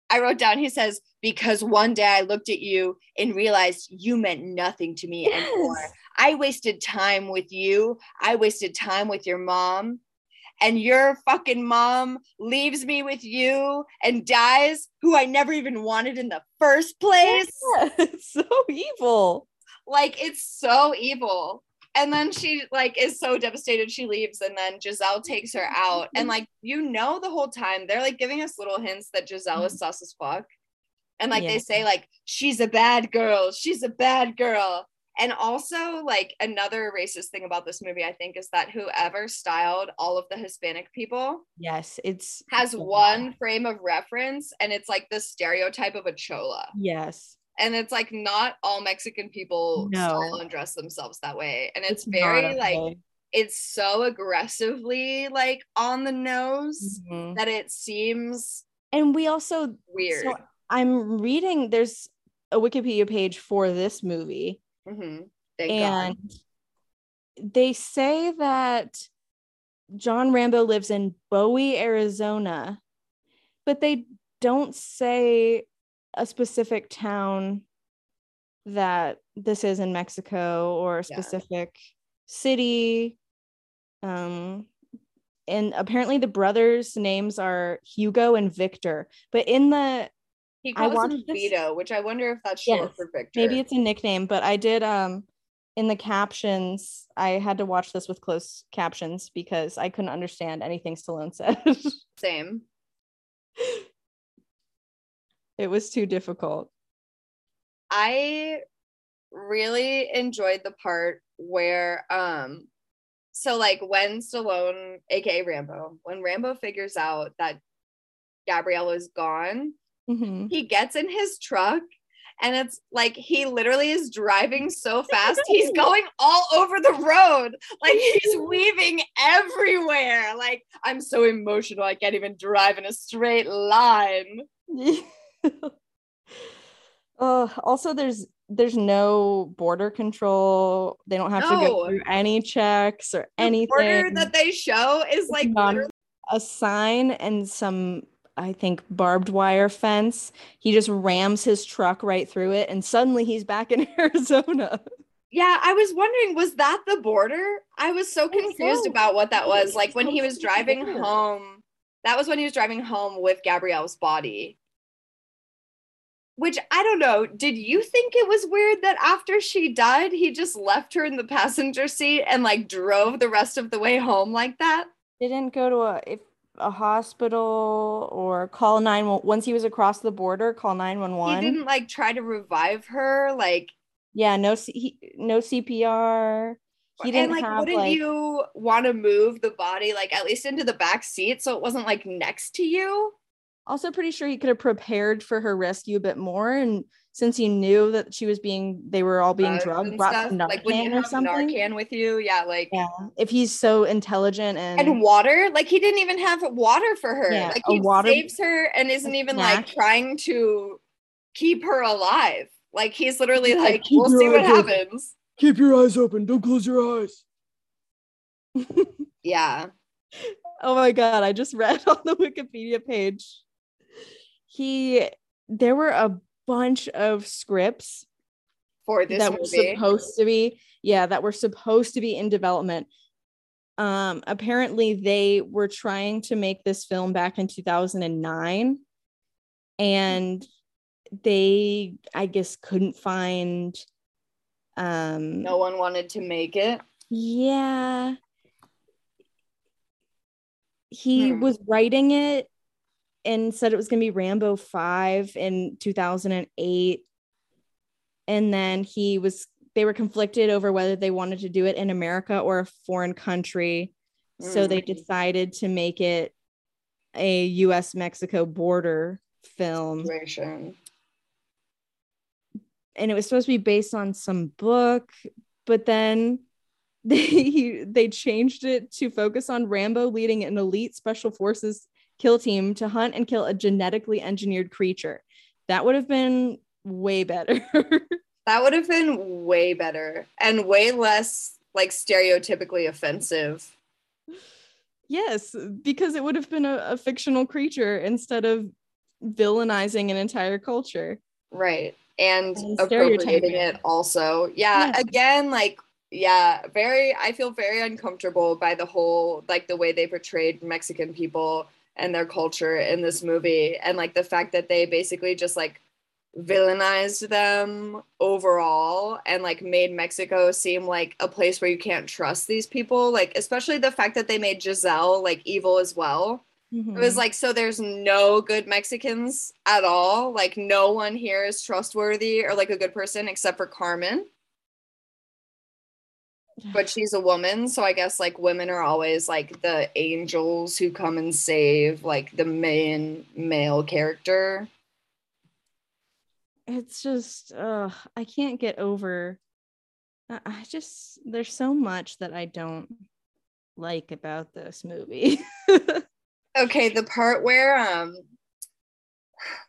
I wrote down, he says, because one day I looked at you and realized you meant nothing to me yes. anymore. I wasted time with you. I wasted time with your mom and your fucking mom leaves me with you and dies, who I never even wanted in the first place. Yeah, it's so evil. Like it's so evil. And then she like is so devastated she leaves and then Giselle takes her out and mm-hmm. like you know the whole time they're like giving us little hints that Giselle is mm-hmm. sus as fuck. And like yeah. they say like she's a bad girl, she's a bad girl. And also, like another racist thing about this movie, I think, is that whoever styled all of the Hispanic people, yes, it's has one frame of reference, and it's like the stereotype of a chola. Yes, and it's like not all Mexican people no. style and dress themselves that way, and it's, it's very like it's so aggressively like on the nose mm-hmm. that it seems. And we also weird. So I'm reading. There's a Wikipedia page for this movie Mm-hmm. and God. they say that John Rambo lives in Bowie, Arizona, but they don't say a specific town that this is in Mexico or a specific yeah. city. Um, and apparently the brothers' names are Hugo and Victor. But in the he calls I him Vito, which I wonder if that's short yes, for Victor. Maybe it's a nickname, but I did um in the captions, I had to watch this with closed captions because I couldn't understand anything Stallone said. Same. It was too difficult. I really enjoyed the part where um so like when Stallone, aka Rambo, when Rambo figures out that Gabrielle is gone, Mm-hmm. He gets in his truck and it's like he literally is driving so fast he's going all over the road like he's weaving everywhere like i'm so emotional i can't even drive in a straight line Uh, also, there's there's no border control. They don't have no. to go through any checks or the anything. border that they show is like a sign and some I think barbed wire fence. He just rams his truck right through it and suddenly he's back in Arizona. Yeah, I was wondering was that the border? I was so confused about what that was. Like when he was driving home, that was when he was driving home with Gabrielle's body which I don't know. Did you think it was weird that after she died, he just left her in the passenger seat and like drove the rest of the way home like that? Didn't go to a if a hospital or call 911 once he was across the border, call 911. He didn't like try to revive her like yeah, no C- he, no CPR. He didn't and like have, wouldn't like, you want to move the body like at least into the back seat so it wasn't like next to you? Also pretty sure he could have prepared for her rescue a bit more and since he knew that she was being they were all being drugged brought Narcan like when you have or something. Narcan with you yeah like yeah if he's so intelligent and and water like he didn't even have water for her yeah, like he water, saves her and isn't even snack. like trying to keep her alive like he's literally like, like we'll see what open. happens keep your eyes open don't close your eyes yeah oh my god i just read on the wikipedia page he there were a bunch of scripts for this that movie. were supposed to be yeah that were supposed to be in development um apparently they were trying to make this film back in 2009 and they i guess couldn't find um no one wanted to make it yeah he hmm. was writing it and said it was going to be Rambo 5 in 2008. And then he was, they were conflicted over whether they wanted to do it in America or a foreign country. Mm. So they mm. decided to make it a US Mexico border film. Situation. And it was supposed to be based on some book, but then they they changed it to focus on Rambo leading an elite special forces kill team to hunt and kill a genetically engineered creature. That would have been way better. that would have been way better and way less like stereotypically offensive. Yes, because it would have been a, a fictional creature instead of villainizing an entire culture. Right. And, and appropriating it also. Yeah, yeah, again, like yeah, very I feel very uncomfortable by the whole like the way they portrayed Mexican people and their culture in this movie and like the fact that they basically just like villainized them overall and like made Mexico seem like a place where you can't trust these people like especially the fact that they made Giselle like evil as well. Mm-hmm. it was like so there's no good Mexicans at all. Like no one here is trustworthy or like a good person except for Carmen but she's a woman so i guess like women are always like the angels who come and save like the main male character. It's just uh i can't get over i just there's so much that i don't like about this movie. Okay the part where um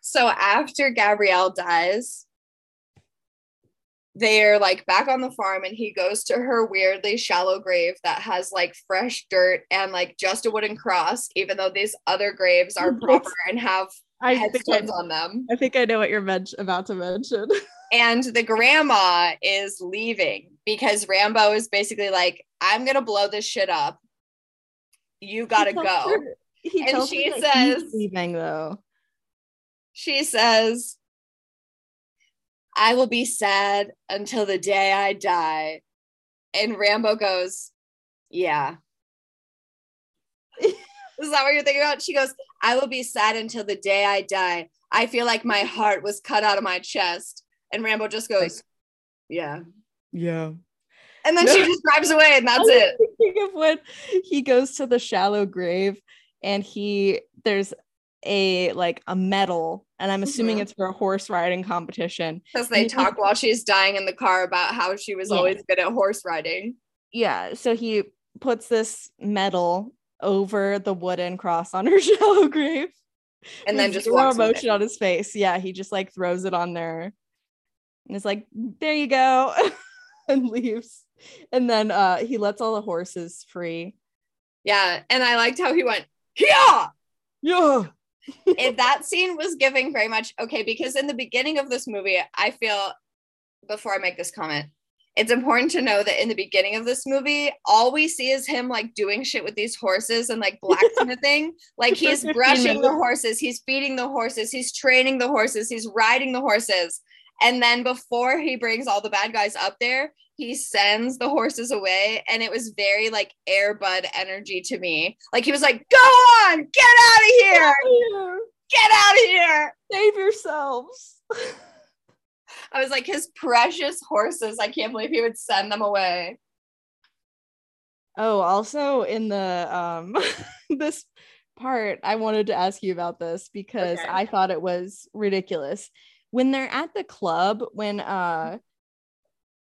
so after gabrielle dies they're like back on the farm and he goes to her weirdly shallow grave that has like fresh dirt and like just a wooden cross even though these other graves are proper and have I headstones on them. I think i know what you're men- about to mention. And the grandma is leaving because rambo is basically like i'm gonna blow this shit up. You gotta go. her, and she says leaving though. she says I will be sad until the day I die. And Rambo goes, Yeah. Is that what you're thinking about? She goes, I will be sad until the day I die. I feel like my heart was cut out of my chest. And Rambo just goes, Yeah. Yeah. And then no. she just drives away, and that's it. Thinking of when he goes to the shallow grave and he there's a like a medal and i'm assuming mm-hmm. it's for a horse riding competition because they talk while she's dying in the car about how she was yeah. always good at horse riding yeah so he puts this medal over the wooden cross on her shallow grave and then just more emotion on his face yeah he just like throws it on there and it's like, there you go, and leaves. And then uh he lets all the horses free. Yeah. And I liked how he went, yeah. Yeah. If that scene was giving very much okay, because in the beginning of this movie, I feel before I make this comment, it's important to know that in the beginning of this movie, all we see is him like doing shit with these horses and like blacksmithing. like he's brushing the horses, he's feeding the horses, he's training the horses, he's riding the horses. And then before he brings all the bad guys up there, he sends the horses away. And it was very like Air Bud energy to me. Like he was like, go on, get out of here. Get out of here. Save yourselves. I was like, his precious horses. I can't believe he would send them away. Oh, also in the um this part, I wanted to ask you about this because okay. I thought it was ridiculous. When they're at the club, when uh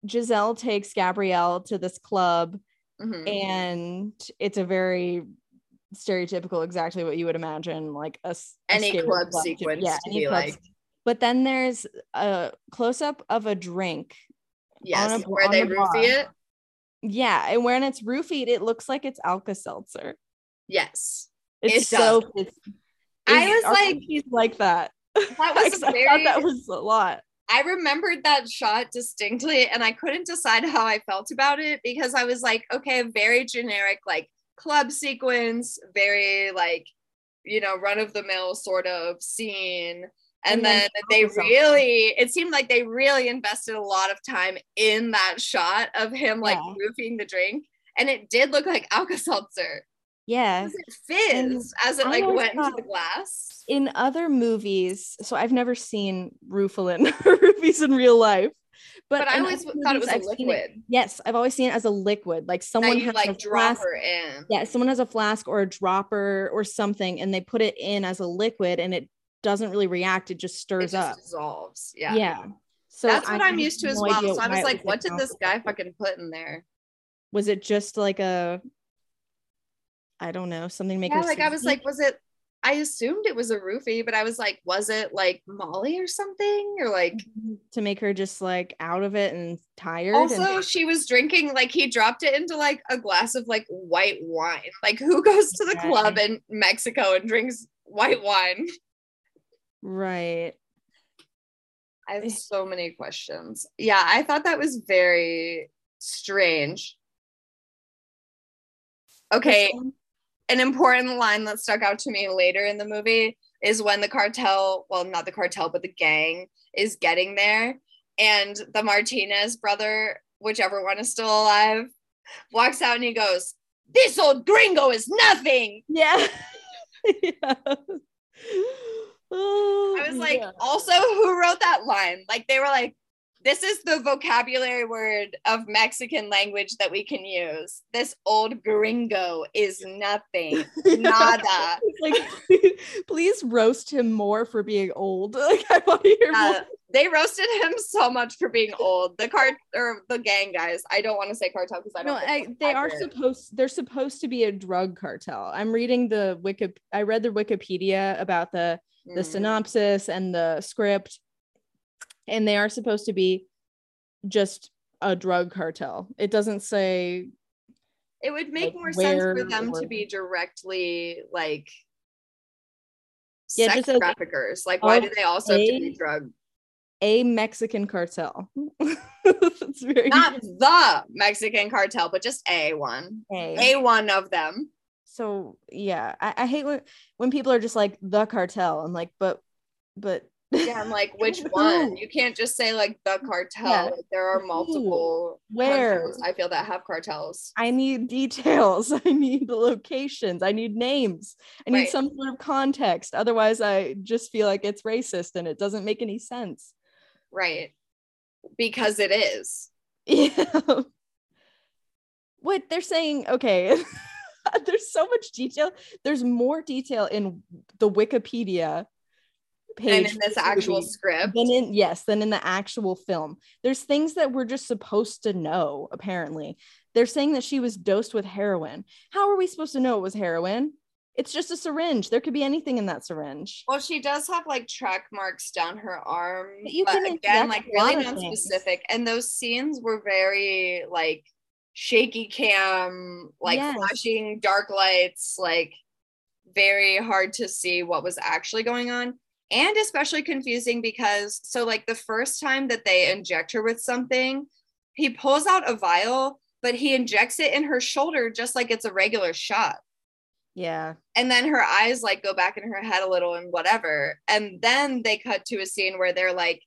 Giselle takes Gabrielle to this club, mm-hmm. and it's a very stereotypical, exactly what you would imagine, like a any club, club sequence. Yeah, any club like but then there's a close up of a drink. Yes, a, where they the roofie it. Yeah, and when it's roofied, it looks like it's Alka Seltzer. Yes, it's it so. It's, I was like, he's like that. That was very. I that was a lot. I remembered that shot distinctly, and I couldn't decide how I felt about it because I was like, okay, a very generic, like club sequence, very like, you know, run of the mill sort of scene and, and then, then they really it seemed like they really invested a lot of time in that shot of him like yeah. roofing the drink and it did look like alka-seltzer yeah it fizzed as it like went into the glass in other movies so i've never seen roofalin roofies in real life but, but I always thought it was I've a liquid. It, yes, I've always seen it as a liquid. Like someone has like a drop flask, in. Yeah, someone has a flask or a dropper or something, and they put it in as a liquid, and it doesn't really react it just stirs up. it just up dissolves yeah yeah so that's what I am used to as no well so i was like what did this guy fucking put in there was it just like a i don't know something make yeah, like i was like was it I assumed it was a roofie, but I was like, was it like Molly or something? Or like mm-hmm. to make her just like out of it and tired. Also, and- she was drinking like he dropped it into like a glass of like white wine. Like who goes to the club in Mexico and drinks white wine? Right. I have eh. so many questions. Yeah, I thought that was very strange. Okay. An important line that stuck out to me later in the movie is when the cartel, well, not the cartel, but the gang is getting there. And the Martinez brother, whichever one is still alive, walks out and he goes, This old gringo is nothing. Yeah. yeah. I was oh, like, yeah. also, who wrote that line? Like, they were like, this is the vocabulary word of Mexican language that we can use. This old gringo is nothing, nada. like, please roast him more for being old. Like, I want to hear uh, more. They roasted him so much for being old. The cart or the gang guys. I don't want to say cartel because I don't. No, I, they are supposed. They're supposed to be a drug cartel. I'm reading the wiki. I read the Wikipedia about the the mm. synopsis and the script and they are supposed to be just a drug cartel. It doesn't say it would make like more sense for them or... to be directly like yeah, sex traffickers like why do they also a, have to be drug a mexican cartel. Very not the mexican cartel but just a one. A. a one of them. So yeah I, I hate when when people are just like the cartel i'm like but but yeah i'm like which one? you can't just say like the cartel yeah. like, there are multiple where? i feel that have cartels. I need details. I need the locations. I need names. I need right. some sort of context. Otherwise i just feel like it's racist and it doesn't make any sense. Right. Because it is. Yeah. What? They're saying okay there's so much detail. There's more detail in the Wikipedia page than in this actual script. Than in yes, than in the actual film. There's things that we're just supposed to know, apparently. They're saying that she was dosed with heroin. How are we supposed to know it was heroin? it's just a syringe. There could be anything in that syringe. Well, she does have like track marks down her arm. But you but can again, like really of non-specific. And those scenes were very like shaky cam, like Yes. flashing dark lights, like very hard to see what was actually going on. And especially confusing because so like the first time that they inject her with something, he pulls out a vial, but he injects it in her shoulder just like it's a regular shot. Yeah. and then her eyes like go back in her head a little and whatever. And then they cut to a scene where they're like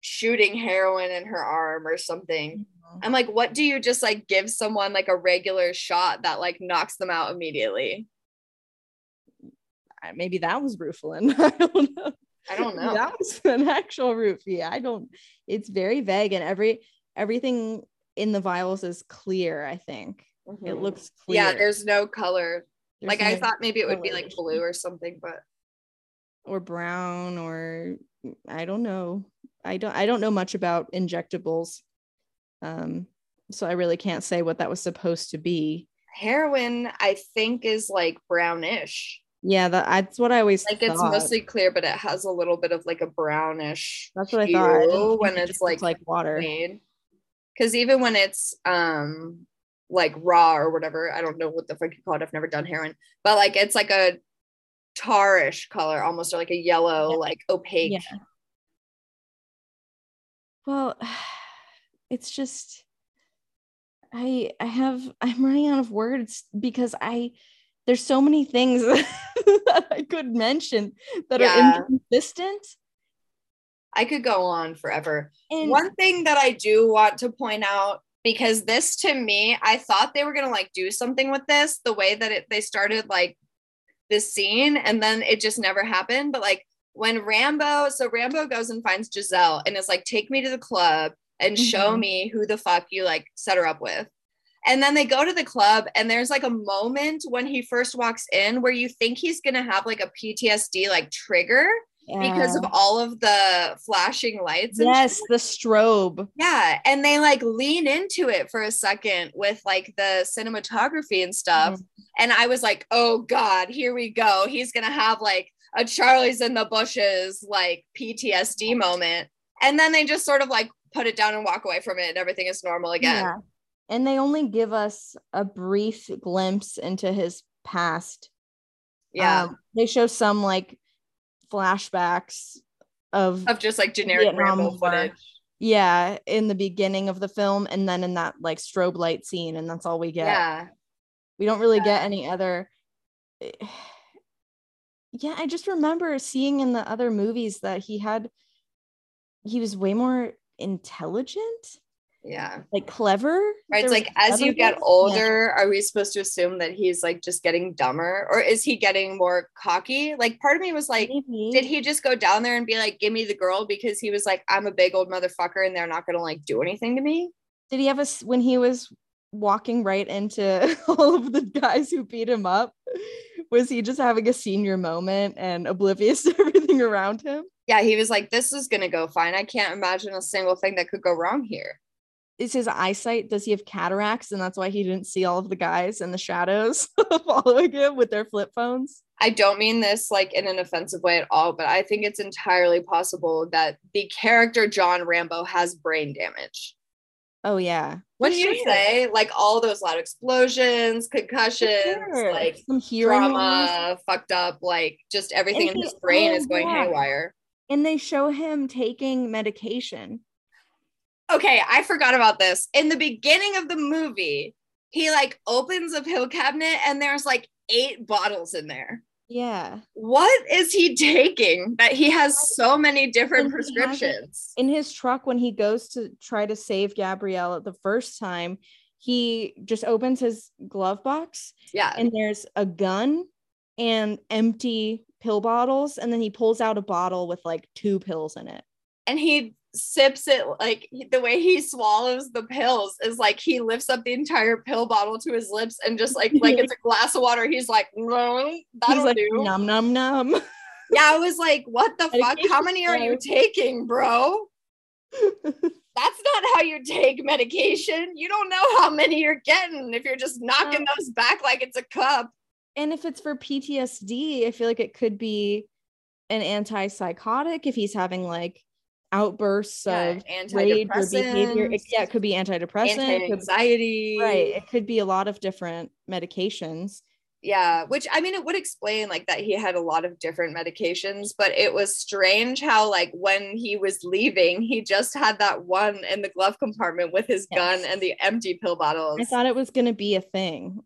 shooting heroin in her arm or something. Mm-hmm. I'm like what do you just like give someone like a regular shot that like knocks them out immediately Maybe that was Rufalin. I don't know. i don't know That was an actual roofie. I don't. It's very vague, and every everything in the vials is clear. I think it Mhm. looks clear. yeah there's no color There's like i thought maybe it would be like blue or something but or brown or I don't know. I don't. I don't know much about injectables. Um. So I really can't say what that was supposed to be. heroin i think is like brownish Yeah, that, that's what I always like it's mostly clear but it has a little bit of like a brownish That's what I thought. I didn't hue think when it it's like like water. because even when it's um like raw or whatever i don't know what the fuck you call it i've never done heroin but like it's like a tarish color almost or like a yellow Yeah. like opaque Yeah. Well, it's just I I have I'm running out of words because I there's so many things that I could mention that Yeah. are inconsistent. i could go on forever And one thing that i do want to point out because this to me i thought they were gonna like do something with this the way that it they started like this scene and then it just never happened but like when rambo so rambo goes and finds giselle and is like take me to the club and show Mhm. me who the fuck you like set her up with and then they go to the club and there's like a moment when he first walks in where you think he's gonna have like a ptsd like trigger because of all of the flashing lights and yes, the strobe. yeah, and they like lean into it for a second with like the cinematography and stuff. Mm-hmm. And I was like, oh God, here we go. He's gonna have like a Charlie's in the bushes like PTSD moment. And then they just sort of like put it down and walk away from it and everything is normal again. Yeah. And they only give us a brief glimpse into his past. Yeah. Um, they show some like flashbacks of of just like generic Vietnam Rambo War. footage. yeah in the beginning of the film and then in that like strobe light scene and that's all we get Yeah. we don't really get any other yeah i just remember seeing in the other movies that he had he was way more intelligent Yeah. like clever Right. It's like as you get older, are we supposed to assume that he's like just getting dumber or is he getting more cocky? Like part of me was like, maybe. did he just go down there and be like, give me the girl because he was like, I'm a big old motherfucker and they're not gonna like do anything to me? did he have a when he was walking right into all of the guys who beat him up was he just having a senior moment and oblivious to everything around him Yeah, he was like, this is gonna go fine. I can't imagine a single thing that could go wrong here. Is his eyesight does he have cataracts and that's why he didn't see all of the guys in the shadows following him with their flip phones I don't mean this like in an offensive way at all, but I think it's entirely possible that the character John Rambo has brain damage. oh yeah Wouldn't For you sure. say like all those loud explosions, concussions, sure. like some hearing loss. trauma, fucked up, like just everything And in his brain oh, is going yeah. haywire. and they show him taking medication Okay, I forgot about this. In the beginning of the movie, he like opens a pill cabinet and there's like eight bottles in there. yeah What is he taking that he has so many different And he has it- prescriptions? in his truck when he goes to try to save gabrielle the first time he just opens his glove box Yeah. and there's a gun and empty pill bottles and then he pulls out a bottle with like two pills in it and he sips it like the way he swallows the pills is like he lifts up the entire pill bottle to his lips and just like like it's a glass of water he's like mm, that'll he's like do. Num num num yeah i was like what the fuck? how many are you taking bro? That's not how you take medication. You don't know how many you're getting if you're just knocking those back like it's a cup. And if it's for PTSD, I feel like it could be an antipsychotic if he's having like outbursts Yeah, of rage or behavior. It, yeah, it could be antidepressant. anti-anxiety. right. It could be a lot of different medications. Yeah, which I mean, it would explain like that he had a lot of different medications, but it was strange how, like, when he was leaving, he just had that one in the glove compartment with his gun and the empty pill bottles. I thought it was going to be a thing.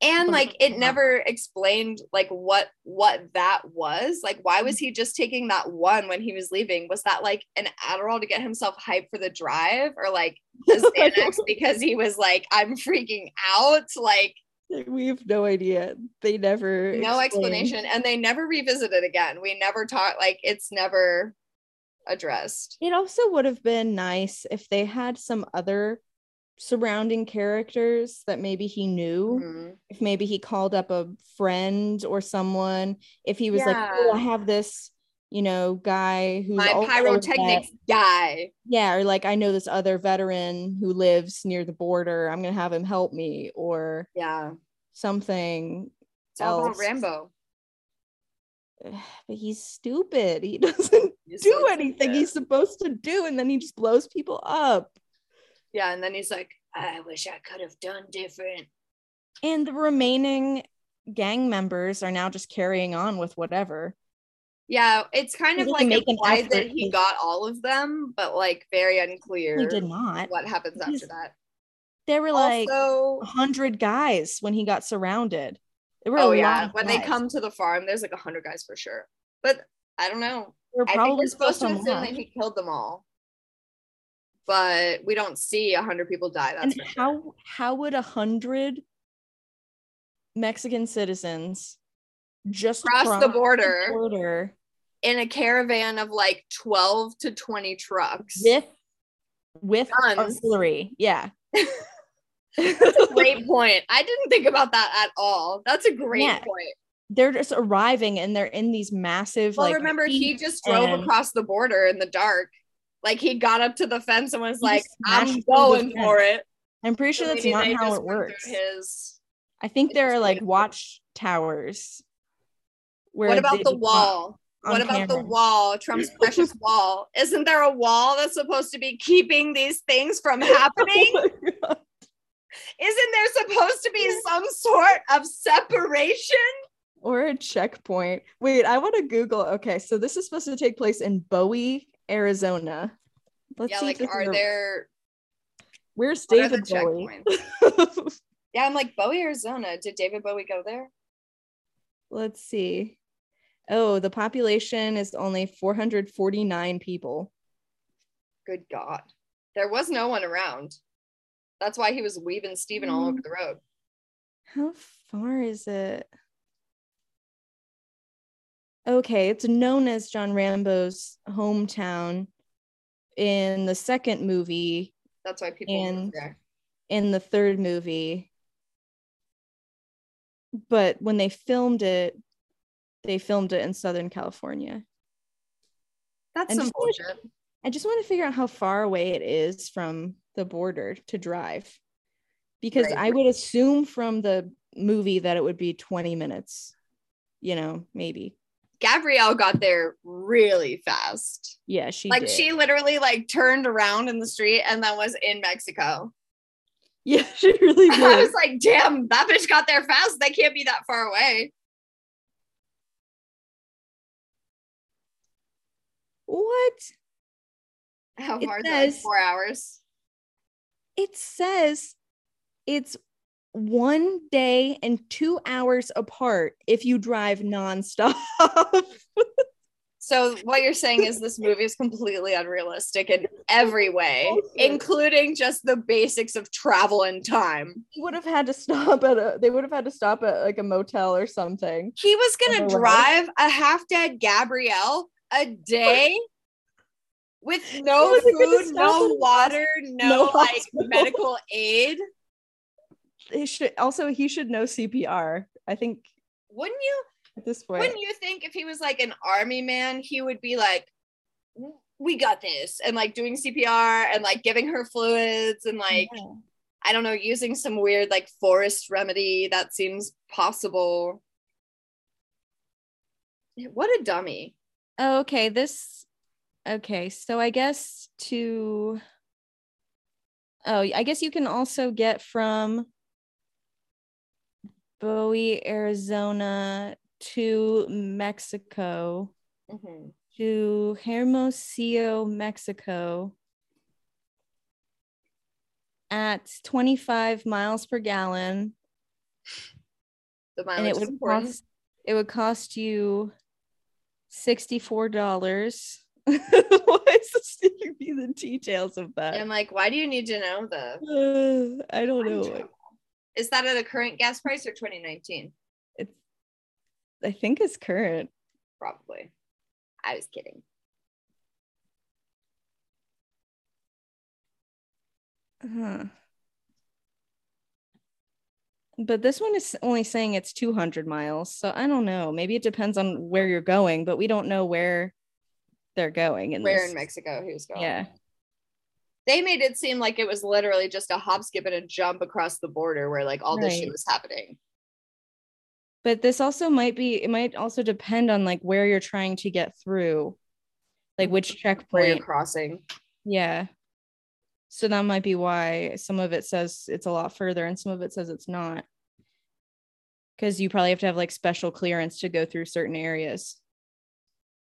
And like it never explained like what what that was. Like why was mm. he just taking that one when he was leaving? Was that like an adderall to get himself hyped for the drive? Or like because he was like i'm freaking out? Like we have no idea. They never no explanation. And they never revisit it again. We never talk like it's never addressed. It also would have been nice if they had some other surrounding characters that maybe he knew. Mhm. If maybe he called up a friend or someone. If he was like, "Oh, I have this, you know, guy who's my pyrotechnics guy Yeah, or like I know this other veteran who lives near the border. I'm gonna have him help me or yeah something. it's else. rambo But he's stupid. He doesn't He's do so anything stupid. he's supposed to do, and then he just blows people up. Yeah and then he's like i wish i could have done different And the remaining gang members are now just carrying on with whatever. Yeah, it's kind He of like implied that he got all of them, but like very unclear He did not. what happens after that. There were like also, hundred guys when he got surrounded. There were oh yeah, when they come to the farm, there's like a hundred guys for sure. But I don't know. Were I think we're supposed to assume that he killed them all, but we don't see a hundred people die. That's and sure. how how would a hundred Mexican citizens just Cross the border. border in a caravan of like twelve to twenty trucks. with with Guns. artillery? Yeah, That's a great point. I didn't think about that at all. That's a great Yeah. point. they're just arriving and they're in these massive Well, like. remember, he just drove and- across the border in the dark. Like he got up to the fence and was He like, "I'm going for it." I'm pretty sure So that's not how it works. His. I think there are like watch towers. Where What about the wall? on What about the wall? Trump's precious wall. Isn't there a wall that's supposed to be keeping these things from happening? Oh. Isn't there supposed to be some sort of separation? or a checkpoint. Wait, I want to Google. Okay, so this is supposed to take place in Bowie, Arizona. Let's yeah, see. like if this is are there? Where's David Bowie? Yeah, I'm like Bowie, Arizona. Did David Bowie go there? Let's see. Oh, the population is only 449 people. Good God, there was no one around. That's why he was weaving Steven all Mm. over the road. How far is it? Okay, it's known as John Rambo's hometown in the second movie. That's why people And- in the third movie. But when they filmed it, they filmed it in Southern California. That's and some bullshit. I just want to figure out how far away it is from the border to drive. Because Right. I would assume from the movie that it would be 20 minutes, you know, maybe. Gabrielle got there really fast. Yeah, she like did. she literally like turned around in the street and then was in Mexico. Yeah, she really I was like, damn, that bitch got there fast. They can't be that far away. what? How It far is it? Like four hours. It says it's one day and two hours apart if you drive nonstop. So what you're saying is this movie is completely unrealistic in every way, including just the basics of travel and time. he would have had to stop at a they would have had to stop at like a motel or something. He was gonna drive a half-dead Gabrielle a day with no was he gonna food, no water, no, no like medical aid. He should also he should know CPR. I think Wouldn't you? at this point. Wouldn't you think if he was like an army man, he would be like, "We got this," and like doing CPR and like giving her fluids and like Yeah. I don't know, using some weird like forest remedy that seems possible. What a dummy. Oh, okay. This okay, so I guess to oh, I guess you can also get from Bowie, Arizona to Mexico Mhm. to Hermosillo, Mexico at 25 miles per gallon The and mileage it is would important. cost it would cost you $64. Why is this giving me the details of that? And I'm like, why do you need to know the? Uh, I don't know. Is that at a current gas price or 2019? It's I think it's current. Probably. I was kidding. Huh. But this one is only saying it's 200 miles. So I don't know. Maybe it depends on where you're going, but we don't know where they're going in Where this. in Mexico he was going? Yeah. They made it seem like it was literally just a hop, skip, and a jump across the border where like all this shit was happening. But this also might be it might also depend on like where you're trying to get through. Like which mm-hmm. Where you're checkpoint. crossing. Yeah. So that might be why some of it says it's a lot further and some of it says it's not. Because you probably have to have like special clearance to go through certain areas.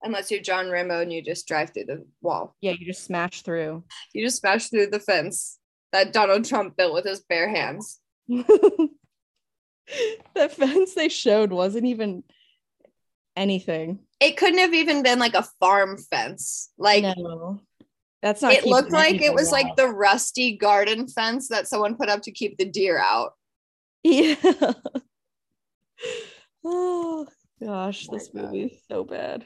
Unless you're John Rambo and you just drive through the wall. Yeah, you just smash through. You just smash through the fence that Donald Trump built with his bare hands. the fence they showed wasn't even anything. It couldn't have even been like a farm fence. Like no, that's not. it looked like it was like the rusty garden fence that someone put up to keep the deer out. yeah. oh gosh, this God. movie is so bad.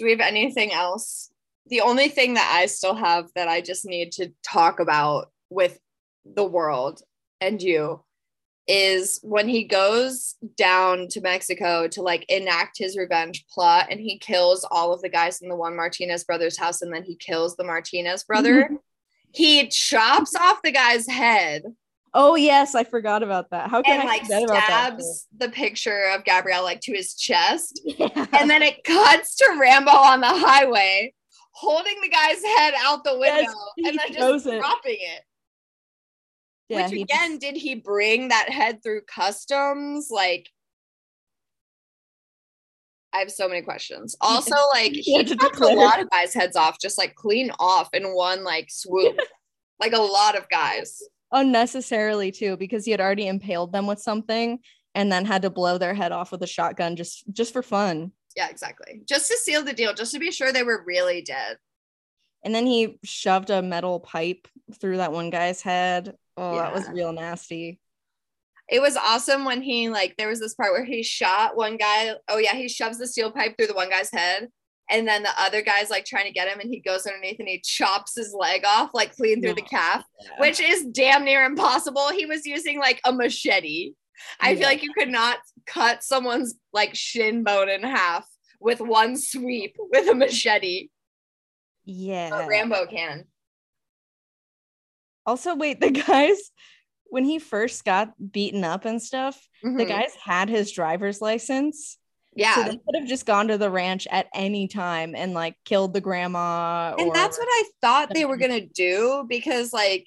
Do we have anything else? The only thing that I still have that I just need to talk about with the world and you is when he goes down to Mexico to like enact his revenge plot and he kills all of the guys in the one Martinez brothers house and then he kills the Martinez brother. Mm-hmm. he chops off the guy's head Oh yes, I forgot about that. How can and I like forget about that? stabs the picture of Gabrielle like to his chest. Yeah. And then it cuts to Rambo on the highway holding the guy's head out the window Yes, and then just it. dropping it. yeah, Which again, just- did he bring that head through customs? Like, I have so many questions. Also, like he he chopped a lot of guys' heads off, just like clean off in one like swoop. like a lot of guys. Unnecessarily too because he had already impaled them with something and then had to blow their head off with a shotgun just just for fun. Yeah, exactly. Just to seal the deal, just to be sure they were really dead. And then he shoved a metal pipe through that one guy's head. Oh, that was real nasty. It was awesome when he like there was this part where he shot one guy. Oh yeah, he shoves the steel pipe through the one guy's head, and then the other guy's like trying to get him, and he goes underneath and he chops his leg off like clean through the calf, which is damn near impossible. He was using like a machete. I feel like you could not cut someone's like shin bone in half with one sweep with a machete. yeah. But Rambo can. Also, wait, the guys when he first got beaten up and stuff, the Mhm. guys had his driver's license. Yeah. So they could have just gone to the ranch at any time and like killed the grandma. and that's what I thought they were gonna do because like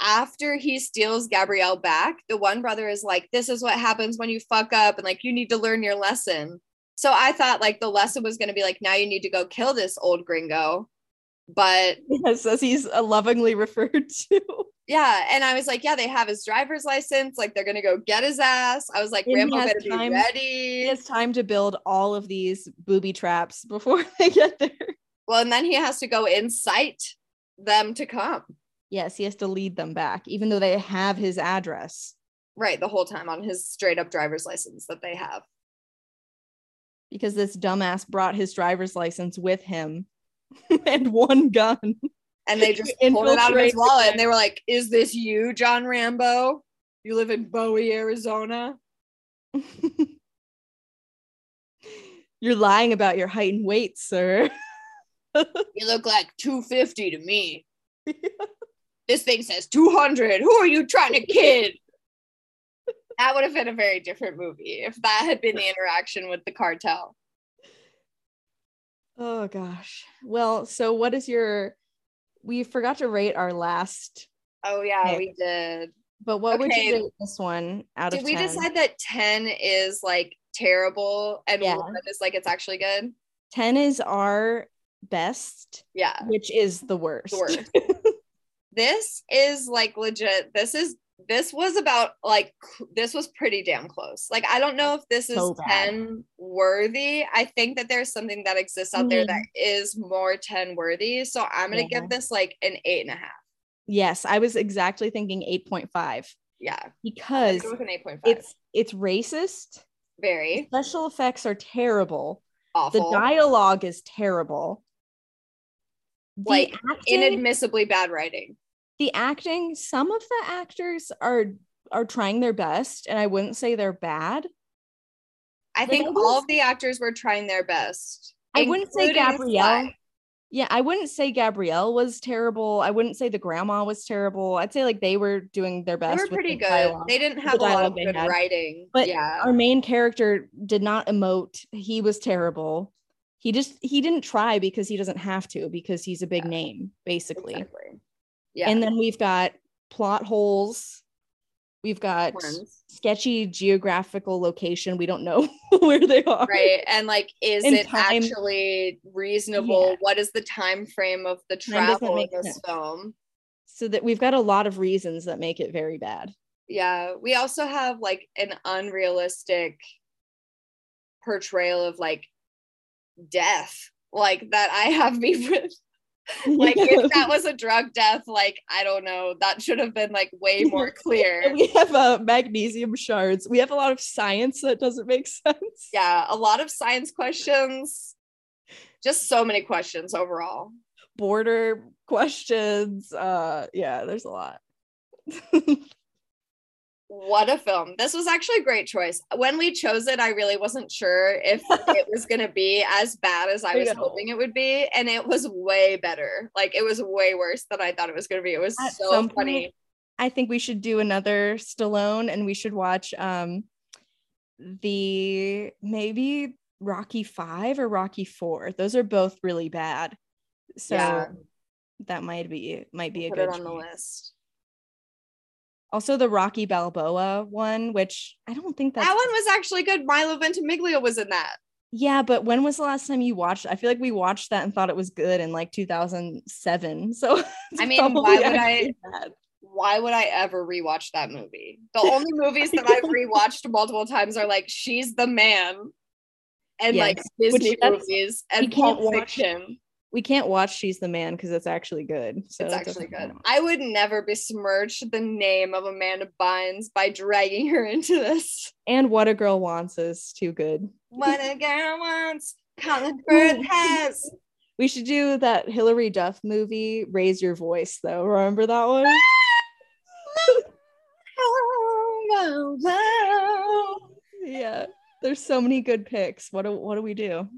after he steals Gabrielle back, the one brother is like, "This is what happens when you fuck up, and like you need to learn your lesson." So I thought like the lesson was gonna be like, now you need to go kill this old gringo, but Yes, as he's uh, lovingly referred to. yeah, and I was like, yeah, they have his driver's license, like they're gonna go get his ass. I was like, And Rambo better be time- ready. He has time to build all of these booby traps before they get there. Well, and then he has to go incite them to come. Yes, he has to lead them back, even though they have his address. Right, the whole time on his straight up driver's license that they have. Because this dumbass brought his driver's license with him and one gun. and they just pulled it out of his wallet and they were like, Is this you, John Rambo? You live in Bowie, Arizona? You're lying about your height and weight, sir. You look like 250 to me. This thing says 200. Who are you trying to kid? that would have been a very different movie if that had been the interaction with the cartel. Oh gosh. Well, so what is your we forgot to rate our last Oh yeah, pick. we did. But what okay. would you rate this one out did of Did we decide that 10 is like terrible and yeah. one is like it's actually good? 10 is our best. Yeah. Which is the worst. The worst. this is like legit. This is this was about like this was pretty damn close. Like I don't know if this is so 10 worthy. I think that there's something that exists out mm-hmm. there that mm-hmm. more 10 worthy. So I'm gonna yeah. give this like an eight and a half. Yes, I was exactly thinking 8.5. Yeah. Because it an 8.5. it's it's racist. Very. The special effects are terrible. Awful. The dialogue is terrible. The like acting, inadmissibly bad writing the acting some of the actors are are trying their best and i wouldn't say they're bad. I think all of the actors were trying their best i wouldn't say gabrielle. Yeah i wouldn't say gabrielle was terrible. I wouldn't say the grandma was terrible. I'd say like they were doing their best they were pretty the good. dialogue, they didn't have a lot of good writing. But yeah. our main character did not emote. He was terrible. He just he didn't try because he doesn't have to because he's a big yeah. name basically. Exactly. Yeah. And then we've got plot holes. We've got sketchy geographical location. We don't know where they are. Right. And like, is In it time, actually reasonable? Yeah. What is the time frame of the travel in this sense. film? So that we've got a lot of reasons that make it very bad. Yeah. We also have like an unrealistic portrayal of like death like that I have beef with like if that was a drug death like i don't know that should have been like way more clear. we have uh, magnesium shards. We have a lot of science that doesn't make sense. Yeah a lot of science questions. Just so many questions overall. Border questions uh yeah there's a lot what a film. This was actually a great choice. When we chose it, I really wasn't sure if it was going to be as bad as I was I hoping it would be. And it was way better. Like it was way worse than I thought it was going to be. It was At so funny. Point, I think we should do another Stallone and we should watch um the maybe Rocky 5 or Rocky 4. Those are both really bad. So yeah. that might be might be we'll a good on the list. Also, the Rocky Balboa one, which I don't think that one was actually good. Milo Ventimiglia was in that. Yeah, but when was the last time you watched? I feel like we watched that and thought it was good in like 2007. So I mean, why would I? Bad. Why would I ever rewatch that movie? The only movies that I've rewatched multiple times are like She's the Man and yes. like Disney movies and Pulp Fiction we can't watch She's the Man because it's actually good. So it's actually good. I would never besmirch the name of Amanda Bynes by dragging her into this. And What a Girl Wants is too good. What a Girl Wants, Colin Firth has. We should do that Hilary Duff movie, Raise Your Voice, though. Remember that one? yeah. There's so many good picks. What do what do we do?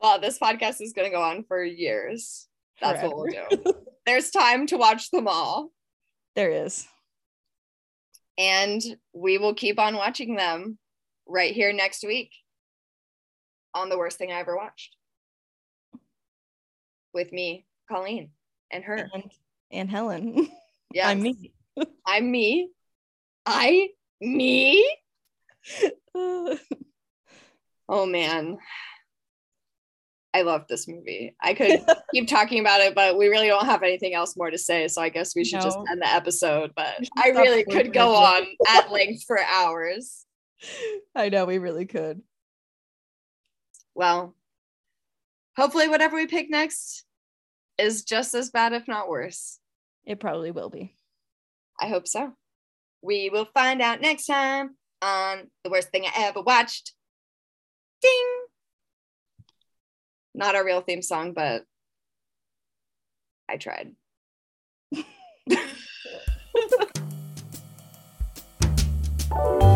Well, this podcast is going to go on for years. That's Forever. what we'll do. There's time to watch them all. There is. And we will keep on watching them right here next week on The Worst Thing I Ever Watched with me, Colleen, and her. And, and Helen. Yeah. I'm me. I'm me. I, me. oh, man. I love this movie. I could keep talking about it, but we really don't have anything else more to say. So I guess we should no. just end the episode. But I really could go on at length for hours. I know we really could. Well, hopefully, whatever we pick next is just as bad, if not worse. It probably will be. I hope so. We will find out next time on The Worst Thing I Ever Watched. Ding! Not a real theme song, but I tried.